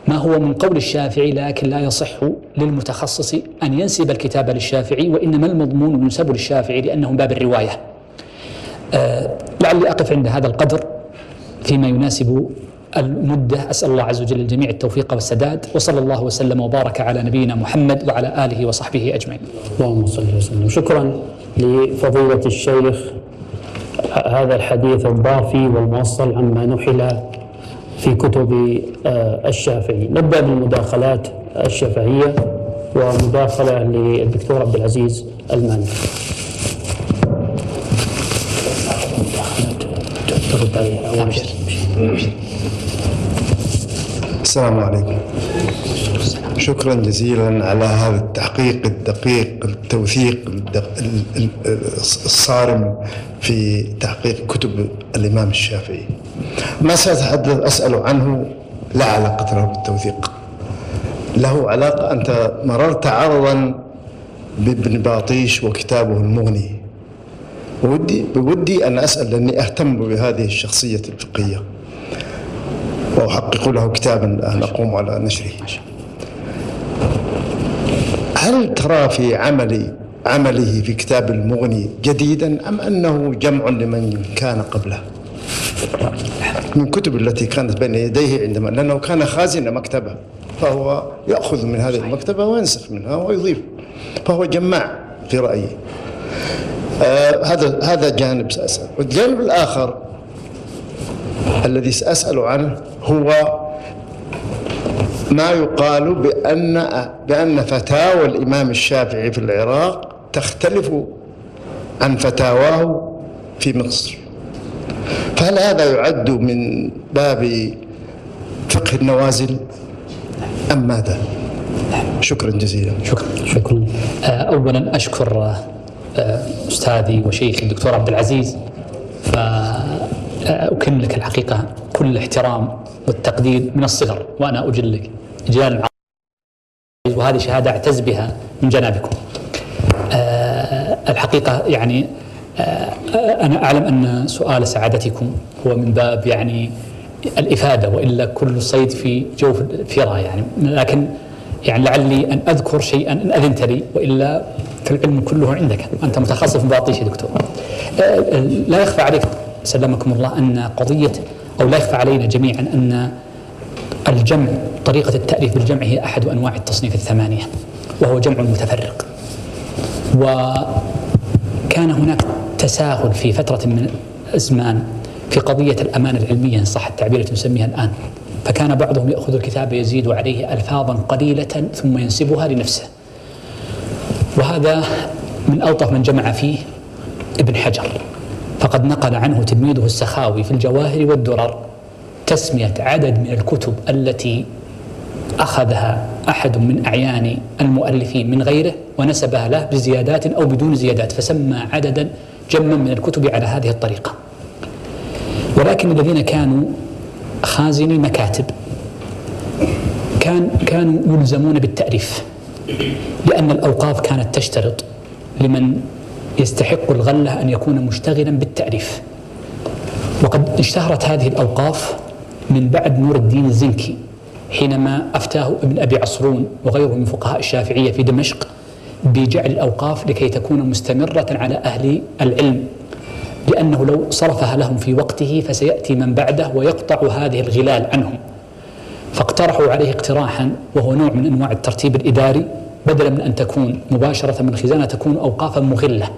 Speaker 2: ما هو من قول الشافعي لكن لا يصح للمتخصص أن ينسب الكتاب للشافعي وإنما المضمون ينسب للشافعي لأنه باب الرواية. آه لعلي أقف عند هذا القدر فيما يناسب المدة. أسأل الله عز وجل الجميع التوفيق والسداد. وصلى الله وسلم وبارك على نبينا محمد وعلى آله وصحبه أجمعين.
Speaker 1: اللهم صل وسلم. شكرا لفضيلة الشيخ. هذا الحديث الضافي والموصل عما نحل في كتب آه، الشافعي. نبدأ بالمداخلات الشفهية ومداخلة للدكتور عبد العزيز الماني.
Speaker 3: السلام عليكم. شكرا جزيلا على هذا التحقيق الدقيق التوثيق الصارم في تحقيق كتب الإمام الشافعي. ما سأتحدث أسأل عنه لا علاقة له بالتوثيق. له علاقة أنت مررت عرضا بابن باطيش وكتابه المغني. ودي بودي أن أسأل لأني أهتم بهذه الشخصية الفقهية. وأحقق له كتابا الآن أقوم على نشره هل ترى في عمل عمله في كتاب المغني جديدا أم أنه جمع لمن كان قبله؟ من كتب التي كانت بين يديه عندما لأنه كان خازن مكتبة فهو يأخذ من هذه المكتبة وينسخ منها ويضيف فهو جماع في رأيي آه هذا هذا جانب سأسأل. والجانب الآخر الذي سأسأل عنه هو ما يقال بأن بأن فتاوى الإمام الشافعي في العراق تختلف عن فتاواه في مصر. فهل هذا يعد من باب فقه النوازل أم ماذا؟ شكرا جزيلا.
Speaker 2: شكرا. شكرا. آه، أولا أشكر آه، أستاذي وشيخي الدكتور عبد العزيز فأكن لك الحقيقة. كل الاحترام والتقدير من الصغر وأنا أجلك إجلال وهذه شهادة أعتز بها من جنابكم. أه الحقيقة يعني أه أنا أعلم أن سؤال سعادتكم هو من باب يعني الإفادة وإلا كل صيد في جوف الفرا يعني. لكن يعني لعلي أن أذكر شيئا إن أذنت لي وإلا فالعلم كله عندك. أنت متخصص في باطيش دكتور. أه لا يخفى عليك سلمكم الله أن قضية أو لا يخفى علينا جميعا أن الجمع طريقة التأليف بالجمع هي أحد أنواع التصنيف الثمانية وهو جمع متفرق. وكان هناك تساهل في فترة من الأزمان في قضية الأمانة العلمية إن صح التعبير التي نسميها الآن. فكان بعضهم يأخذ الكتاب يزيد عليه ألفاظا قليلة ثم ينسبها لنفسه. وهذا من ألطف من جمع فيه ابن حجر. فقد نقل عنه تلميذه السخاوي في الجواهر والدرر تسمية عدد من الكتب التي أخذها أحد من أعيان المؤلفين من غيره ونسبها له بزيادات أو بدون زيادات فسمى عددا جما من الكتب على هذه الطريقة. ولكن الذين كانوا خازني مكاتب كان كانوا يلزمون بالتأليف لأن الأوقاف كانت تشترط لمن يستحق الغلة أن يكون مشتغلا بالتأليف. وقد اشتهرت هذه الأوقاف من بعد نور الدين الزنكي حينما أفتاه ابن أبي عصرون وغيره من فقهاء الشافعية في دمشق بجعل الأوقاف لكي تكون مستمرة على أهل العلم لأنه لو صرفها لهم في وقته فسيأتي من بعده ويقطع هذه الغلال عنهم. فاقترحوا عليه اقتراحا وهو نوع من أنواع الترتيب الإداري بدلا من أن تكون مباشرة من الخزانة تكون أوقافا مغلة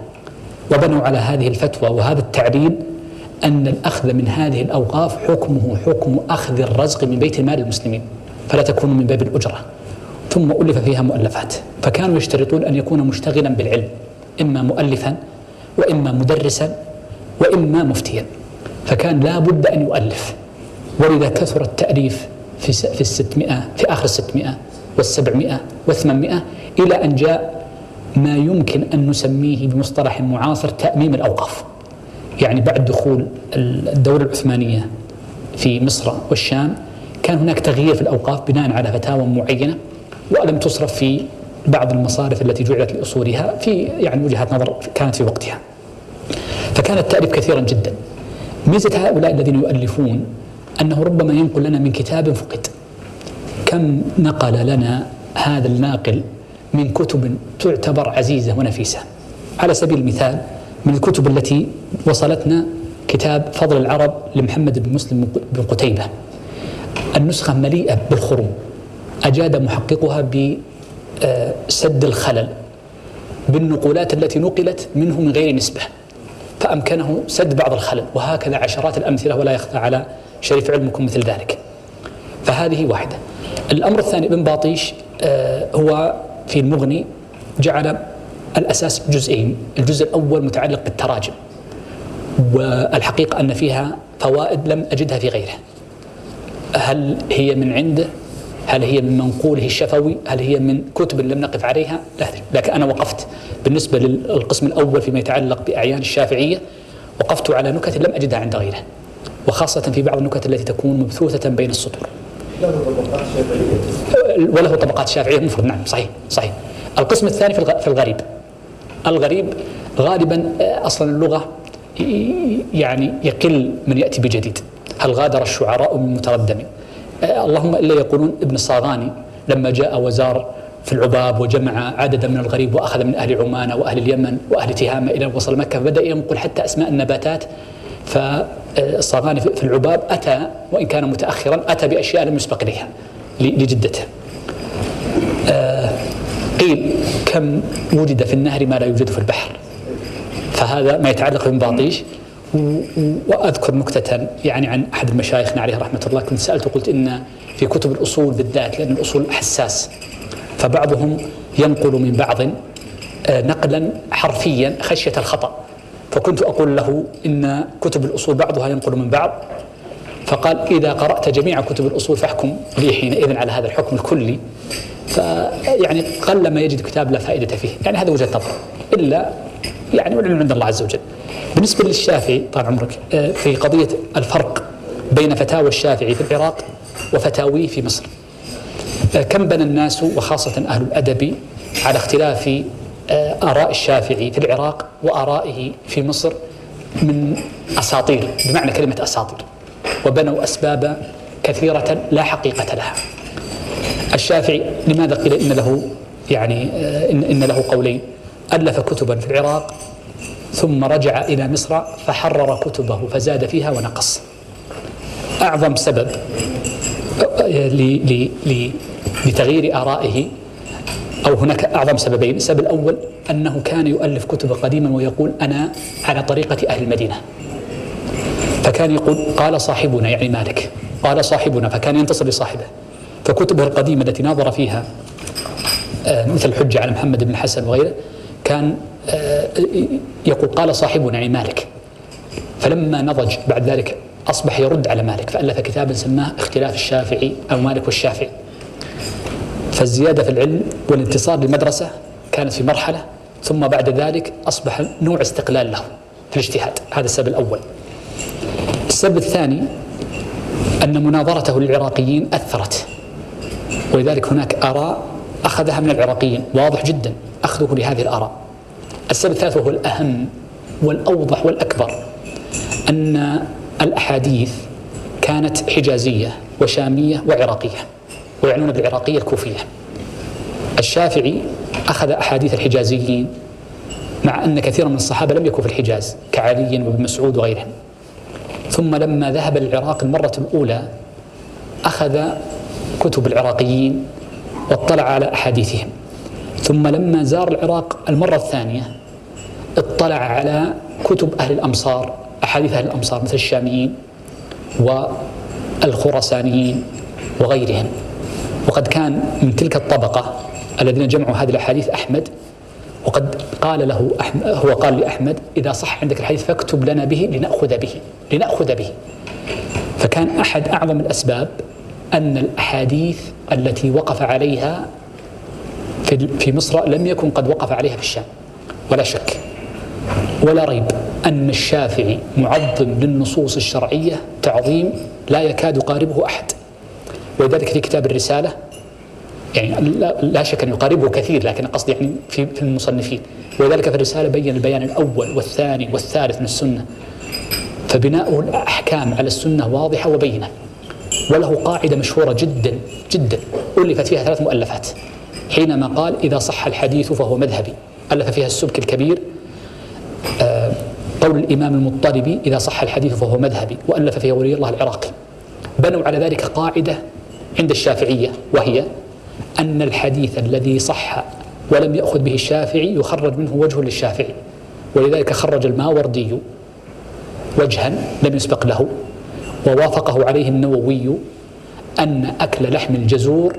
Speaker 2: وبنوا على هذه الفتوى وهذا التعليل أن الأخذ من هذه الأوقاف حكمه حكم أخذ الرزق من بيت المال المسلمين فلا تكون من باب الأجرة. ثم ألف فيها مؤلفات. فكانوا يشترطون أن يكون مشتغلا بالعلم إما مؤلفا وإما مدرسا وإما مفتيا. فكان لا بد أن يؤلف. ولذا كثر التأليف في في الستمائة في آخر الستمائة. والسبعمائة والثمانمائة إلى أن جاء ما يمكن أن نسميه بمصطلح معاصر تأميم الأوقاف يعني بعد دخول الدولة العثمانية في مصر والشام كان هناك تغيير في الأوقاف بناء على فتاوى معينة ولم تصرف في بعض المصارف التي جعلت لأصولها في يعني وجهات نظر كانت في وقتها. فكان التأليف كثيرا جدا. ميزة هؤلاء الذين يؤلفون أنه ربما ينقل لنا من كتاب فقد. كم نقل لنا هذا الناقل من كتب تعتبر عزيزة ونفيسة؟ على سبيل المثال من الكتب التي وصلتنا كتاب فضل العرب لمحمد بن مسلم بن قتيبة. النسخة مليئة بالخروم أجاد محققها بسد الخلل بالنقولات التي نقلت منه من غير نسبة فأمكنه سد بعض الخلل وهكذا عشرات الأمثلة ولا يخفى على شريف علمكم مثل ذلك. فهذه واحدة. الأمر الثاني ابن باطيش آه، هو في المغني جعل الأساس جزئين الجزء الأول متعلق بالتراجم والحقيقة أن فيها فوائد لم أجدها في غيره هل هي من عنده؟ هل هي من منقوله الشفوي؟ هل هي من كتب لم نقف عليها؟ لا لكن أنا وقفت. بالنسبة للقسم الأول فيما يتعلق بأعيان الشافعية وقفت على نكت لم أجدها عند غيره وخاصة في بعض النكت التي تكون مبثوثة بين السطور. وله طبقات شافعية مفرد. نعم صحيح صحيح. القسم الثاني في الغريب. الغريب غالبا آه، أصلا اللغة يعني يقل من يأتي بجديد. هل غادر الشعراء من متردم؟ آه، اللهم إلا يقولون ابن الصاغاني لما جاء وزار في العباب وجمع عددا من الغريب وأخذ من أهل عمان وأهل اليمن وأهل تهامة إلى وصل مكة فبدأ ينقل حتى أسماء النباتات فالصاغاني في العباب أتى وإن كان متاخرا أتى بأشياء لم يسبق اليها لجدته. آه، قيل كم وجد في النهر ما لا يوجد في البحر. فهذا ما يتعلق بمباطيش وأذكر نكتة يعني عن أحد مشايخنا عليه رحمة الله كنت سألته قلت إن في كتب الأصول بالذات لأن الأصول حساس فبعضهم ينقل من بعض آه، نقلا حرفيا خشية الخطأ. فكنت أقول له إن كتب الأصول بعضها ينقل من بعض. فقال إذا قرأت جميع كتب الأصول فاحكم لي حينئذ على هذا الحكم الكلي. فيعني قل ما يجد كتاب لا فائدة فيه. يعني هذا وجهة نظر. إلا يعني والعلم عند الله عز وجل. بالنسبة للشافعي طال عمرك آه، في قضية الفرق بين فتاوى الشافعي في العراق وفتاويه في مصر. آه، كم بنى الناس وخاصة أهل الأدب على اختلاف آراء الشافعي في العراق وآرائه في مصر من أساطير بمعنى كلمة أساطير. وبنوا أسباب كثيرة لا حقيقة لها. الشافعي لماذا قيل إن له يعني إن, إن له قولين؟ ألف كتبا في العراق ثم رجع إلى مصر فحرر كتبه فزاد فيها ونقص. أعظم سبب لتغيير آرائه أو هناك أعظم سببين. السبب الأول أنه كان يؤلف كتب قديما ويقول أنا على طريقة أهل المدينة. فكان يقول قال صاحبنا يعني مالك قال صاحبنا فكان ينتصر لصاحبه. فكتبه القديمة التي ناظر فيها آه، مثل الحجة على محمد بن الحسن وغيره كان آه، يقول قال صاحبنا يعني مالك. فلما نضج بعد ذلك أصبح يرد على مالك فألف كتابا سماه اختلاف الشافعي أو مالك والشافعي. فالزيادة في العلم والانتصار للمدرسة كانت في مرحلة ثم بعد ذلك أصبح نوع استقلال له في الاجتهاد. هذا السبب الأول. السبب الثاني أن مناظرته للعراقيين أثرت ولذلك هناك آراء أخذها من العراقيين. واضح جدا أخذه لهذه الآراء. السبب الثالث وهو الأهم والأوضح والأكبر أن الأحاديث كانت حجازية وشامية وعراقية. ويعنون بالعراقية الكوفية الشافعي أخذ أحاديث الحجازيين مع أن كثيرا من الصحابة لم يكونوا في الحجاز كعلي وابن مسعود وغيرهم. ثم لما ذهب للعراق المرة الأولى أخذ كتب العراقيين واطلع على أحاديثهم. ثم لما زار العراق المرة الثانية اطلع على كتب أهل الأمصار أحاديث أهل الأمصار مثل الشاميين والخراسانيين وغيرهم. وقد كان من تلك الطبقة الذين جمعوا هذه الأحاديث أحمد وقد قال له أحمد هو قال لأحمد إذا صح عندك الحديث فاكتب لنا به لنأخذ به لنأخذ به. فكان أحد أعظم الأسباب أن الأحاديث التي وقف عليها في في مصر لم يكن قد وقف عليها في الشام ولا شك ولا ريب أن الشافعي معظم للنصوص الشرعية تعظيم لا يكاد يقاربه أحد. ولذلك في كتاب الرسالة يعني لا شك أن يقاربه كثير لكن قصدي يعني في في المصنفين ولذلك في الرسالة بين البيان الأول والثاني والثالث من السنة. فبناؤه الأحكام على السنة واضحة وبينة. وله قاعدة مشهورة جدا جدا. ألفت فيها ثلاث مؤلفات. حينما قال إذا صح الحديث فهو مذهبي. ألف فيها السبك الكبير. آه، قول الإمام المطلبي إذا صح الحديث فهو مذهبي. وألف فيها ولي الله العراقي. بنوا على ذلك قاعدة عند الشافعية وهي أن الحديث الذي صح ولم يأخذ به الشافعي يخرج منه وجه للشافعي ولذلك خرج الماوردي وجها لم يسبق له ووافقه عليه النووي أن أكل لحم الجزور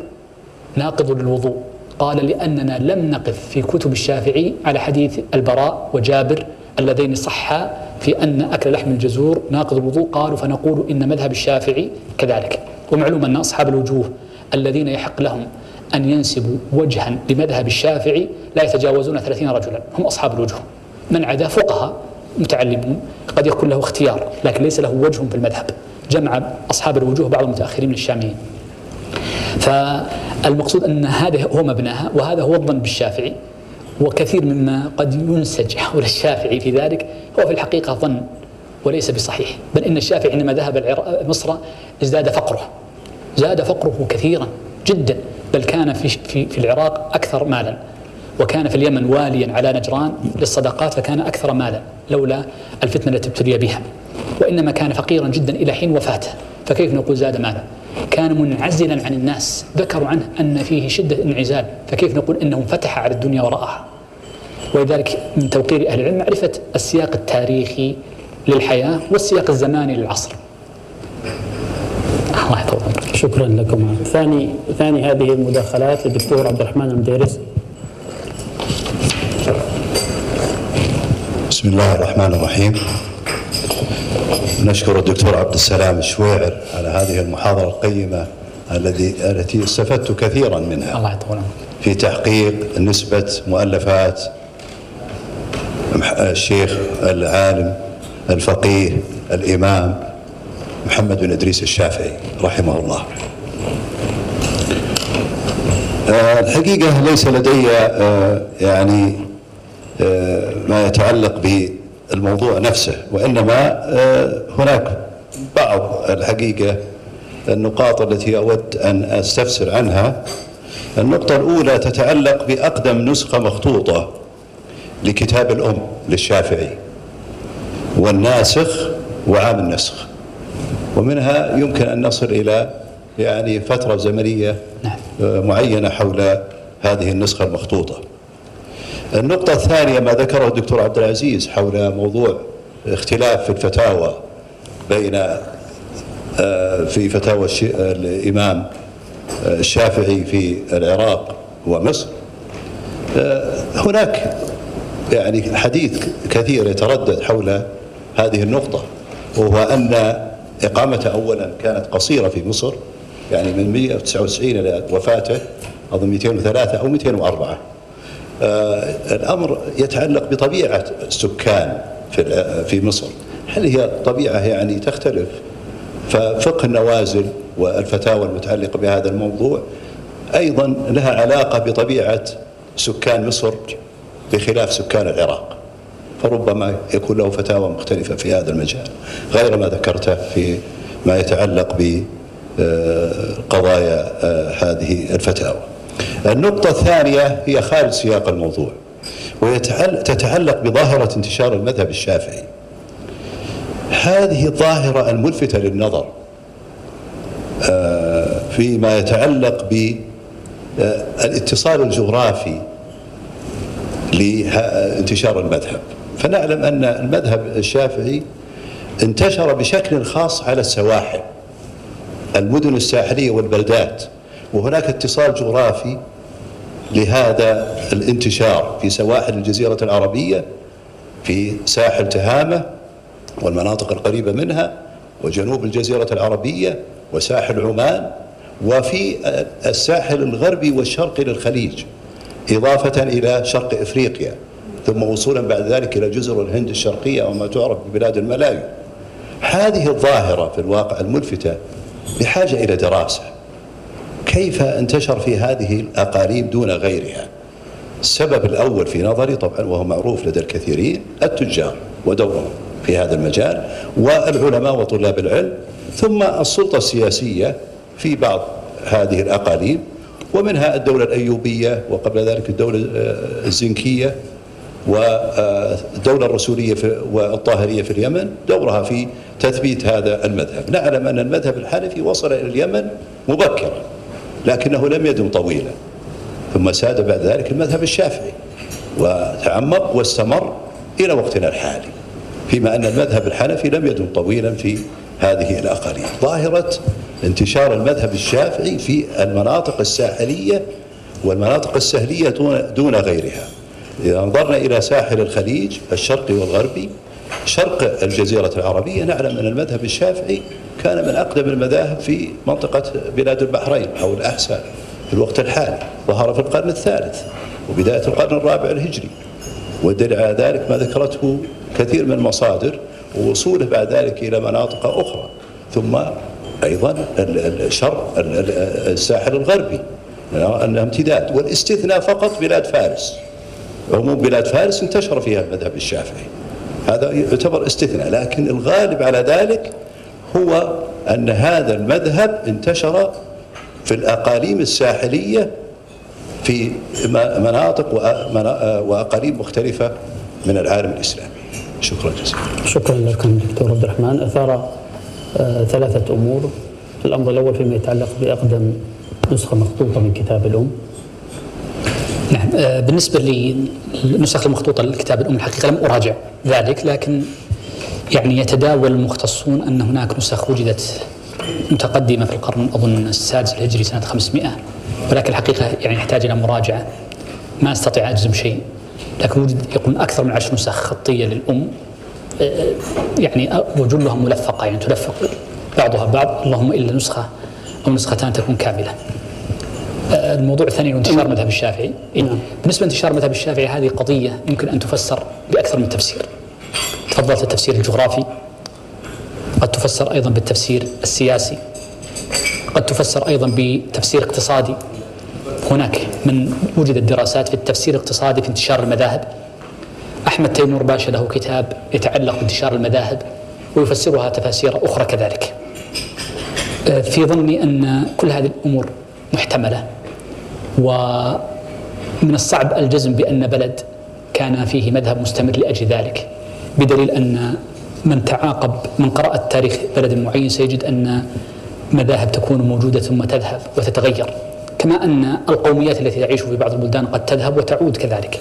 Speaker 2: ناقض للوضوء. قال لأننا لم نقف في كتب الشافعي على حديث البراء وجابر اللذين صحا في أن أكل لحم الجزور ناقض الوضوء. قالوا فنقول إن مذهب الشافعي كذلك. ومعلوم أن أصحاب الوجوه الذين يحق لهم أن ينسبوا وجها لمذهب الشافعي لا يتجاوزون ثلاثين رجلا. هم أصحاب الوجوه. من عدا فقهاء متعلمون. قد يكون له اختيار لكن ليس له وجه في المذهب. جمع أصحاب الوجوه بعض المتأخرين من الشاميين. فالمقصود أن هذا هو مبناها وهذا هو الظن بالشافعي. وكثير مما قد ينسج حول الشافعي في ذلك هو في الحقيقة ظن وليس بصحيح. بل إن الشافعي عندما ذهب مصر ازداد فقره. زاد فقره كثيرا جدا بل كان في, في, في العراق أكثر مالا. وكان في اليمن واليا على نجران للصدقات فكان أكثر مالا لولا الفتنة التي ابتلي بها. وإنما كان فقيرا جدا إلى حين وفاته. فكيف نقول زاد مالا؟ كان منعزلا عن الناس ذكروا عنه أن فيه شدة انعزال. فكيف نقول أنه انفتح على الدنيا وراءها ولذلك من توقير أهل العلم معرفة السياق التاريخي للحياة والسياق الزماني للعصر.
Speaker 1: الله يطول شكرا لكم. ثاني ثاني هذه المداخلات للدكتور عبد الرحمن المديرس.
Speaker 4: بسم الله الرحمن الرحيم. نشكر الدكتور عبد السلام الشويعر على هذه المحاضرة القيمة الذي التي استفدت كثيرا منها.
Speaker 2: الله يطول
Speaker 4: في تحقيق نسبة مؤلفات الشيخ العالم الفقيه الإمام محمد بن إدريس الشافعي رحمه الله. آه، الحقيقة ليس لدي آه، يعني آه، ما يتعلق بالموضوع نفسه وإنما هناك بعض الحقيقة النقاط التي أود أن أستفسر عنها. النقطة الأولى تتعلق بأقدم نسخة مخطوطة لكتاب الأم للشافعي. والناسخ وعام النسخ. ومنها يمكن أن نصل إلى يعني فترة زمنية نعم. معينة حول هذه النسخة المخطوطة. النقطة الثانية ما ذكره الدكتور عبد العزيز حول موضوع اختلاف في الفتاوى بين آه، في فتاوى الإمام الشافعي في العراق ومصر. آه، هناك يعني حديث كثير يتردد حول هذه النقطة وهو أن إقامته أولا كانت قصيرة في مصر يعني من 199 إلى وفاته أظن 203 أو 204 آه الأمر يتعلق بطبيعة السكان في في مصر. هل هي طبيعة يعني تختلف؟ ففقه النوازل والفتاوى المتعلقة بهذا الموضوع أيضا لها علاقة بطبيعة سكان مصر بخلاف سكان العراق. فربما يكون له فتاوى مختلفة في هذا المجال غير ما ذكرته في ما يتعلق بقضايا آه، هذه الفتاوى. النقطة الثانية هي خارج سياق الموضوع وتتعلق بظاهرة انتشار المذهب الشافعي. هذه الظاهرة الملفتة للنظر آه، فيما يتعلق بالاتصال الجغرافي لانتشار المذهب. فنعلم أن المذهب الشافعي انتشر بشكل خاص على السواحل المدن الساحلية والبلدات وهناك اتصال جغرافي لهذا الانتشار في سواحل الجزيرة العربية في ساحل تهامة والمناطق القريبة منها وجنوب الجزيرة العربية وساحل عمان وفي الساحل الغربي والشرقي للخليج إضافة إلى شرق إفريقيا. ثم وصولا بعد ذلك إلى جزر الهند الشرقية وما تعرف ببلاد الملايو هذه الظاهرة في الواقع الملفتة بحاجة إلى دراسة. كيف انتشر في هذه الأقاليم دون غيرها؟ السبب الأول في نظري طبعا وهو معروف لدى الكثيرين التجار ودورهم في هذا المجال والعلماء وطلاب العلم ثم السلطة السياسية في بعض هذه الأقاليم ومنها الدولة الأيوبية وقبل ذلك الدولة الزنكية والدولة الرسولية والطاهرية في اليمن دورها في تثبيت هذا المذهب. نعلم أن المذهب الحنفي وصل إلى اليمن مبكرا لكنه لم يدم طويلا ثم ساد بعد ذلك المذهب الشافعي وتعمق واستمر إلى وقتنا الحالي فيما أن المذهب الحنفي لم يدم طويلا في هذه الأقاليم. ظاهرة انتشار المذهب الشافعي في المناطق الساحلية والمناطق السهلية دون, دون غيرها. إذا نظرنا إلى ساحل الخليج الشرقي والغربي شرق الجزيرة العربية نعلم أن المذهب الشافعي كان من أقدم المذاهب في منطقة بلاد البحرين أو الأحساء في الوقت الحالي ظهر في القرن الثالث وبداية القرن الرابع الهجري والدليل على ذلك ما ذكرته كثير من المصادر ووصوله بعد ذلك إلى مناطق أخرى ثم أيضا الشرق الساحل الغربي أنها امتداد والاستثناء فقط بلاد فارس. عموم بلاد فارس انتشر فيها المذهب الشافعي. هذا يعتبر استثناء لكن الغالب على ذلك هو أن هذا المذهب انتشر في الأقاليم الساحلية في مناطق وأقاليم مختلفة من العالم الإسلامي. شكرا جزيلا.
Speaker 1: شكرا لك دكتور عبد الرحمن. أثار آه، ثلاثة أمور. الأمر الأول فيما يتعلق بأقدم نسخة مخطوطة من كتاب الأم.
Speaker 2: نعم آه، بالنسبة للنسخ المخطوطة لكتاب الأم الحقيقة لم أراجع ذلك لكن يعني يتداول المختصون أن هناك نسخ وجدت متقدمة في القرن أظن السادس الهجري سنة 500 ولكن الحقيقة يعني يحتاج إلى مراجعة. ما أستطيع أجزم شيء لكن وجد يقول أكثر من عشر نسخ خطية للأم آه، يعني وجلها ملفقة يعني تلفق بعضها بعض اللهم إلا نسخة أو نسختان تكون كاملة. الموضوع الثاني هو انتشار مذهب الشافعي. نعم. بالنسبة لانتشار مذهب الشافعي هذه قضية يمكن أن تفسر بأكثر من تفسير. تفضلت التفسير الجغرافي قد تفسر أيضا بالتفسير السياسي قد تفسر أيضا بتفسير اقتصادي. هناك من وجدت دراسات في التفسير الاقتصادي في انتشار المذاهب. أحمد تيمور باشا له كتاب يتعلق بانتشار المذاهب ويفسرها تفاسير أخرى كذلك. آه، في ظني أن كل هذه الأمور محتملة. ومن الصعب الجزم بأن بلد كان فيه مذهب مستمر لأجل ذلك بدليل أن من تعاقب من قرأ التاريخ بلد معين سيجد أن مذاهب تكون موجودة ثم تذهب وتتغير. كما أن القوميات التي تعيش في بعض البلدان قد تذهب وتعود كذلك.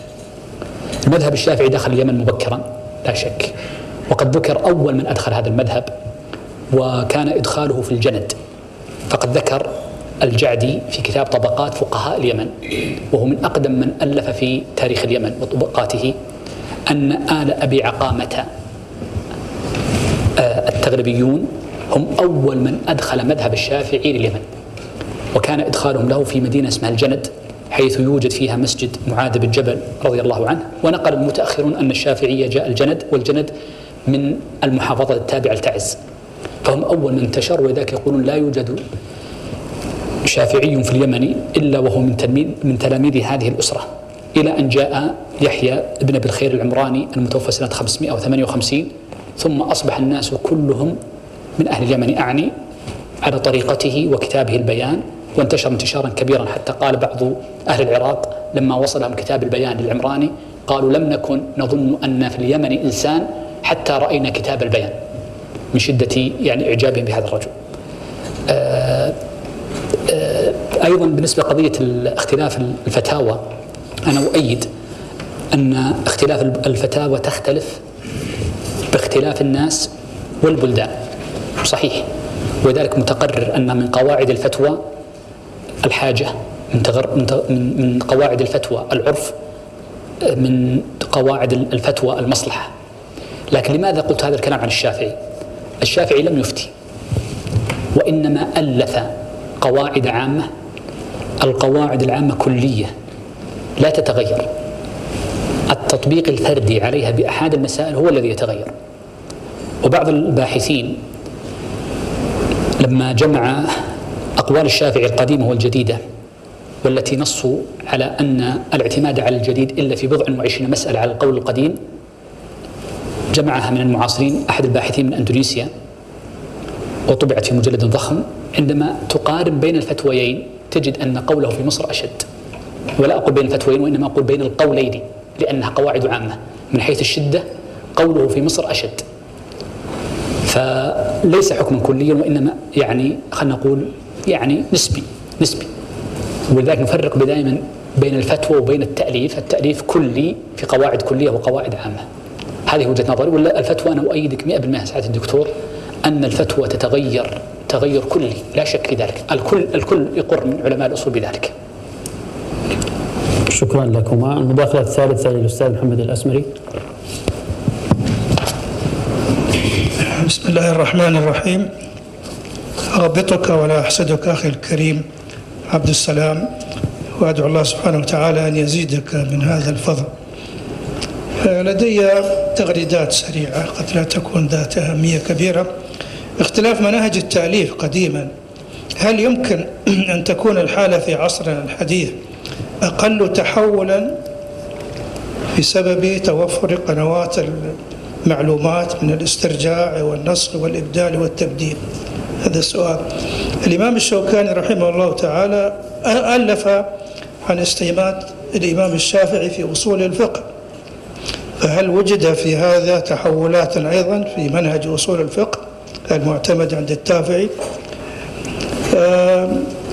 Speaker 2: المذهب الشافعي دخل اليمن مبكرا لا شك. وقد ذكر أول من أدخل هذا المذهب وكان إدخاله في الجند. فقد ذكر الجعدي في كتاب طبقات فقهاء اليمن وهو من أقدم من ألف في تاريخ اليمن وطبقاته أن آل أبي عقامة آه، التغلبيون هم أول من أدخل مذهب الشافعي لليمن وكان إدخالهم له في مدينة اسمها الجند حيث يوجد فيها مسجد معاذ بن جبل رضي الله عنه ونقل المتأخرون أن الشافعية جاء الجند والجند من المحافظة التابعة لتعز فهم أول من انتشر ولذلك يقولون لا يوجد شافعي في اليمن إلا وهو من تلميذ من تلاميذ هذه الأسرة إلى أن جاء يحيى ابن أبي الخير العمراني المتوفى سنة 558 ثم أصبح الناس كلهم من أهل اليمن أعني على طريقته وكتابه البيان وانتشر انتشارا كبيرا حتى قال بعض أهل العراق لما وصلهم كتاب البيان للعمراني قالوا لم نكن نظن أن في اليمن إنسان حتى رأينا كتاب البيان من شدة يعني إعجابهم بهذا الرجل. آه، أيضا بالنسبة لقضية اختلاف الفتاوى أنا أؤيد أن اختلاف الفتاوى تختلف باختلاف الناس والبلدان. صحيح. ولذلك متقرر أن من قواعد الفتوى الحاجة من, تغر من, من قواعد الفتوى العرف من قواعد الفتوى المصلحة. لكن لماذا قلت هذا الكلام عن الشافعي؟ الشافعي لم يفتي وإنما ألف قواعد عامة القواعد العامة كلية لا تتغير. التطبيق الفردي عليها بأحد المسائل هو الذي يتغير. وبعض الباحثين لما جمع أقوال الشافعي القديمة والجديدة والتي نصوا على أن الاعتماد على الجديد إلا في بضع وعشرين مسألة على القول القديم جمعها من المعاصرين أحد الباحثين من أندونيسيا وطبعت في مجلد ضخم عندما تقارن بين الفتويين تجد أن قوله في مصر أشد. ولا أقول بين الفتويين وإنما أقول بين القولين لأنها قواعد عامة. من حيث الشدة قوله في مصر أشد. فليس حكما كليا وإنما يعني خلينا نقول يعني نسبي نسبي. ولذلك نفرق دائما بين الفتوى وبين التأليف. التأليف كلي في قواعد كلية وقواعد عامة. هذه وجهة نظري. ولا الفتوى أنا أؤيدك 100% سعادة الدكتور أن الفتوى تتغير. تغير كلي لا شك في ذلك. الكل الكل يقر من علماء الأصول بذلك.
Speaker 1: شكرا لكما. المداخلة الثالثة للأستاذ محمد الأسمري.
Speaker 5: بسم الله الرحمن الرحيم. أغبطك ولا أحسدك أخي الكريم عبد السلام. وأدعو الله سبحانه وتعالى أن يزيدك من هذا الفضل. لدي تغريدات سريعة قد لا تكون ذات أهمية كبيرة. اختلاف مناهج التأليف قديما. هل يمكن <clears throat> أن تكون الحالة في عصرنا الحديث أقل تحولا بسبب توفر قنوات المعلومات من الاسترجاع والنسخ والإبدال والتبديل؟ هذا السؤال. الإمام الشوكاني رحمه الله تعالى ألف عن استيمات الإمام الشافعي في أصول الفقه. فهل وجد في هذا تحولات أيضا في منهج أصول الفقه؟ المعتمد عند التافعي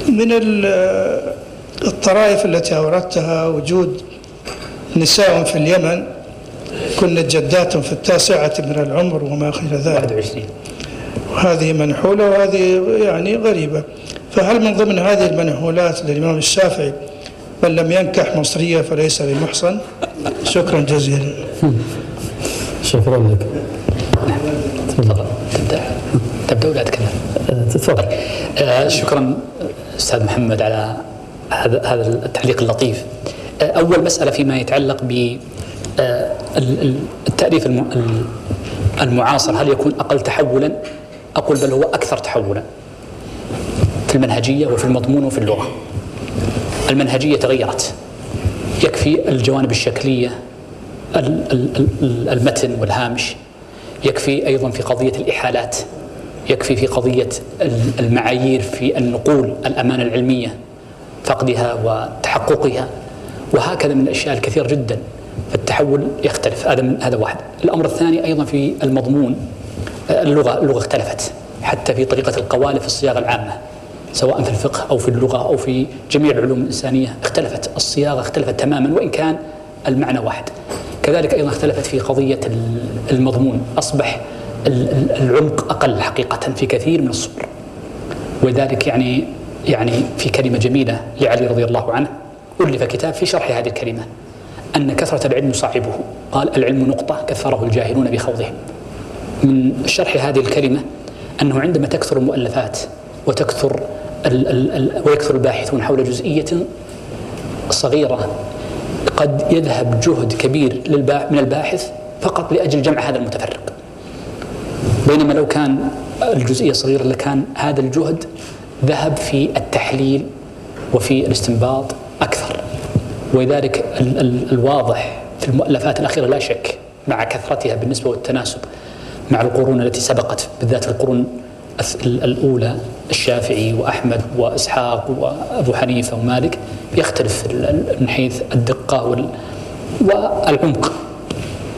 Speaker 5: من الطرائف التي أوردتها وجود نساء في اليمن كن جدات في التاسعة من العمر وما خير ذلك.
Speaker 2: 21
Speaker 5: وهذه منحولة وهذه يعني غريبة. فهل من ضمن هذه المنحولات للإمام الشافعي من لم ينكح مصرية فليس بمحصن شكرا جزيلا.
Speaker 1: شكرا لك.
Speaker 2: تفضل. تبدأ ولا أتكلم؟
Speaker 1: تفضل
Speaker 2: آه شكرا أستاذ محمد على هذا هذا التعليق اللطيف آه أول مسألة فيما يتعلق ب آه التأليف المعاصر هل يكون أقل تحولا؟ أقول بل هو أكثر تحولا في المنهجية وفي المضمون وفي اللغة. المنهجية تغيرت يكفي الجوانب الشكلية المتن والهامش يكفي أيضا في قضية الإحالات يكفي في قضية المعايير في النقول الأمانة العلمية فقدها وتحققها وهكذا من الأشياء الكثير جدا فالتحول يختلف. هذا من هذا واحد. الأمر الثاني أيضا في المضمون اللغة اللغة اختلفت حتى في طريقة القوالب في الصياغة العامة سواء في الفقه أو في اللغة أو في جميع العلوم الإنسانية اختلفت. الصياغة اختلفت تماما وإن كان المعنى واحد. كذلك أيضا اختلفت في قضية المضمون. أصبح العمق أقل حقيقة في كثير من الصور. ولذلك يعني يعني في كلمة جميلة لعلي رضي الله عنه ألف كتاب في شرح هذه الكلمة. أن كثرة العلم يصعبه قال العلم نقطة كثره الجاهلون بخوضهم من شرح هذه الكلمة أنه عندما تكثر المؤلفات وتكثر ال ال ال ويكثر الباحثون حول جزئية صغيرة قد يذهب جهد كبير من الباحث فقط لأجل جمع هذا المتفرق. بينما لو كان الجزئية صغيرة لكان هذا الجهد ذهب في التحليل وفي الاستنباط أكثر. ولذلك ال ال الواضح في المؤلفات الأخيرة لا شك مع كثرتها بالنسبة والتناسب مع القرون التي سبقت بالذات القرون الأولى الشافعي وأحمد وإسحاق وأبو حنيفة ومالك يختلف من حيث الدقة والعمق.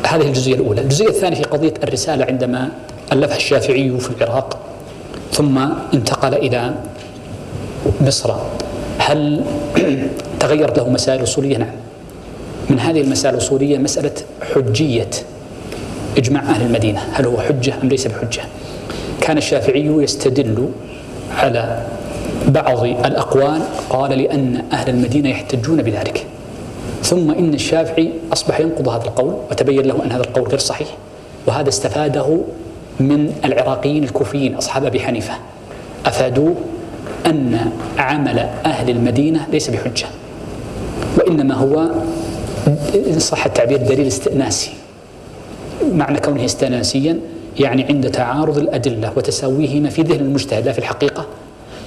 Speaker 2: هذه الجزئية الأولى، الجزئية الثانية في قضية الرسالة عندما ألفها الشافعي في العراق ثم انتقل إلى مصر هل تغيرت له مسائل أصولية؟ نعم. من هذه المسائل الأصولية مسألة حجية إجماع أهل المدينة هل هو حجة أم ليس بحجة كان الشافعي يستدل على بعض الأقوال قال لأن أهل المدينة يحتجون بذلك ثم إن الشافعي أصبح ينقض هذا القول وتبين له أن هذا القول غير صحيح وهذا استفاده من العراقيين الكوفيين أصحاب أبي حنيفة أفادوه أن عمل أهل المدينة ليس بحجة وإنما هو إن صح التعبير دليل استئناسي معنى كونه استئناسيا يعني عند تعارض الأدلة وتساويهما في ذهن المجتهد لا في الحقيقة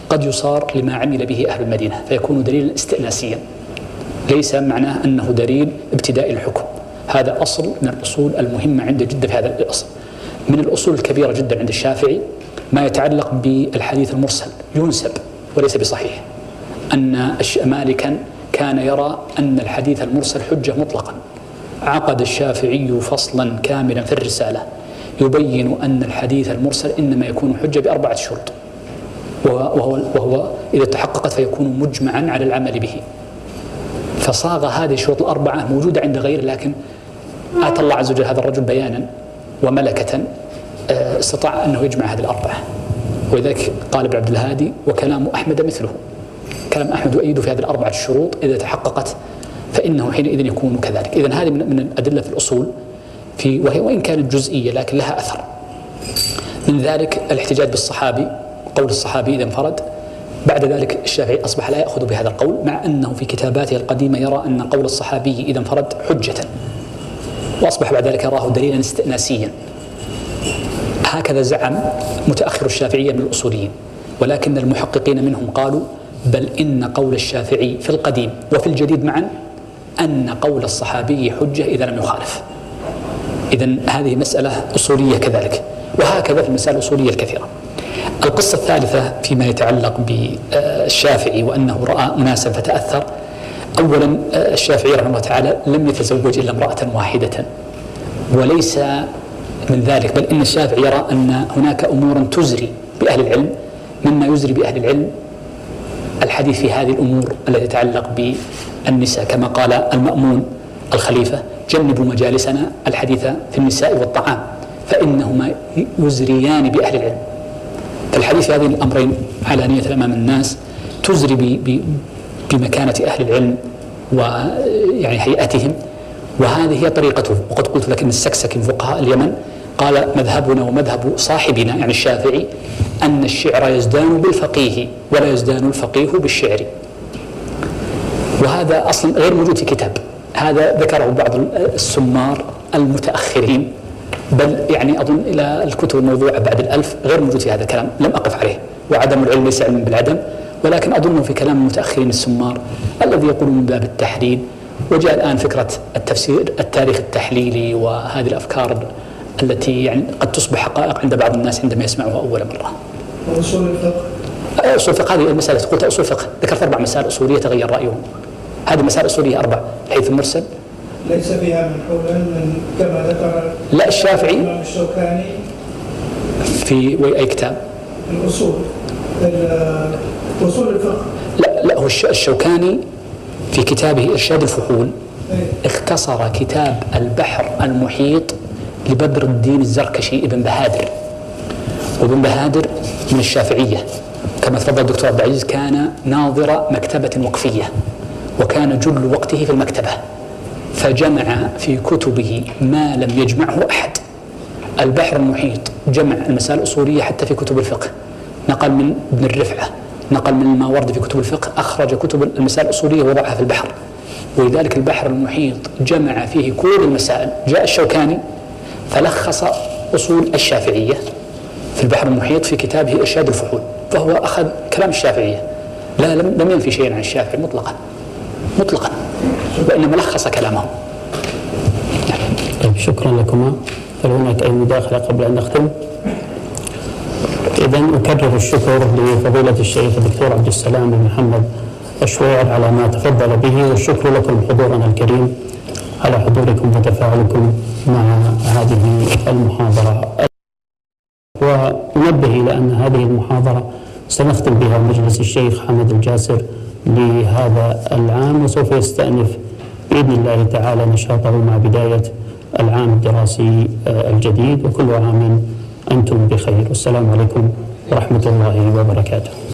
Speaker 2: قد يصار لما عمل به أهل المدينة فيكون دليلا استئناسيا ليس معناه أنه دليل ابتداء الحكم هذا أصل من الأصول المهمة عنده جدا في هذا الأصل. من الأصول الكبيرة جدا عند الشافعي ما يتعلق بالحديث المرسل ينسب وليس بصحيح أن مالكا كان يرى أن الحديث المرسل حجة مطلقا. عقد الشافعي فصلا كاملا في الرسالة يبين أن الحديث المرسل إنما يكون حجة بأربعة شروط. وهو, وهو إذا تحققت فيكون مجمعا على العمل به. فصاغ هذه الشروط الأربعة موجودة عند غيره لكن آتى الله عز وجل هذا الرجل بيانا. وملكة آه، استطاع أنه يجمع هذه الأربعة. ولذلك قال ابن عبد الهادي وكلام أحمد مثله. كلام أحمد يؤيد في هذه الأربعة الشروط إذا تحققت فإنه حينئذ يكون كذلك. إذا هذه من الأدلة في الأصول في وهي وإن كانت جزئية لكن لها أثر. من ذلك الاحتجاج بالصحابي قول الصحابي إذا انفرد. بعد ذلك الشافعي أصبح لا يأخذ بهذا القول مع أنه في كتاباته القديمة يرى أن قول الصحابي إذا انفرد حجة. وأصبح بعد ذلك يراه دليلا استئناسيا. هكذا زعم متأخر الشافعية من الأصوليين ولكن المحققين منهم قالوا بل إن قول الشافعي في القديم وفي الجديد معا أن قول الصحابي حجة إذا لم يخالف. إذا هذه مسألة أصولية كذلك وهكذا في المسائل الأصولية الكثيرة. القصة الثالثة فيما يتعلق بالشافعي وأنه رأى مناسبة فتأثر أولا الشافعي رحمه الله تعالى لم يتزوج إلا امرأة واحدة. وليس من ذلك بل إن الشافعي يرى أن هناك أمورا تزري بأهل العلم. مما يزري بأهل العلم الحديث في هذه الأمور التي تتعلق بالنساء. كما قال المأمون الخليفة جنبوا مجالسنا الحديث في النساء والطعام فإنهما يزريان بأهل العلم. فالحديث في هذه الأمرين علانية أمام الناس تزري بمكانة أهل العلم ويعني هيئتهم. وهذه هي طريقته وقد قلت لك إن السكسكي فقهاء اليمن قال مذهبنا ومذهب صاحبنا يعني الشافعي أن الشعر يزدان بالفقيه ولا يزدان الفقيه بالشعر. وهذا أصلا غير موجود في كتاب. هذا ذكره بعض السمار المتأخرين. بل يعني أظن إلى الكتب الموضوعة بعد الألف غير موجود في هذا الكلام. لم أقف عليه. وعدم العلم ليس علما بالعدم. ولكن أظنه في كلام المتأخرين السمار الذي يقول من باب التحليل وجاء الآن فكرة التفسير التاريخ التحليلي وهذه الأفكار التي يعني قد تصبح حقائق عند بعض الناس عندما يسمعها أول مرة.
Speaker 5: وأصول الفقه؟
Speaker 2: أصول الفقه؟ هذه المسألة قلت أصول الفقه. ذكرت أربع مسائل أصولية تغير رأيهم. هذه مسائل أصولية أربع. حيث المرسل.
Speaker 5: ليس فيها من حولا من كما ذكر
Speaker 2: لا الشافعي.
Speaker 5: الشوكاني.
Speaker 2: في أي كتاب؟
Speaker 5: الأصول. الفقه.
Speaker 2: لا لا هو الشوكاني في كتابه إرشاد الفحول اختصر كتاب البحر المحيط لبدر الدين الزركشي ابن بهادر. وابن بهادر من الشافعية. كما تفضل الدكتور عبد العزيز كان ناظر مكتبة وقفية وكان جل وقته في المكتبة فجمع في كتبه ما لم يجمعه أحد. البحر المحيط جمع المسائل الأصولية حتى في كتب الفقه. نقل من ابن الرفعة. نقل من الماوردي في كتب الفقه أخرج كتب المسائل الأصولية ووضعها في البحر. ولذلك البحر المحيط جمع فيه كل المسائل. جاء الشوكاني فلخص أصول الشافعية في البحر المحيط في كتابه إرشاد الفحول فهو أخذ كلام الشافعية. لا لم, لم ينفي شيئا عن الشافعي مطلقا مطلقا وإنما لخص كلامه.
Speaker 1: طيب شكرا لكما. هل هناك أي مداخلة قبل أن نختم؟ إذا أكرر الشكر لفضيلة الشيخ الدكتور عبد السلام بن محمد الشويع على ما تفضل به والشكر لكم حضورنا الكريم. على حضوركم وتفاعلكم مع هذه المحاضرة. وننبه إلى أن هذه المحاضرة سنختم بها مجلس الشيخ حمد الجاسر لهذا العام وسوف يستأنف بإذن الله تعالى نشاطه مع بداية العام الدراسي الجديد وكل عام أنتم بخير. والسلام عليكم ورحمة الله وبركاته.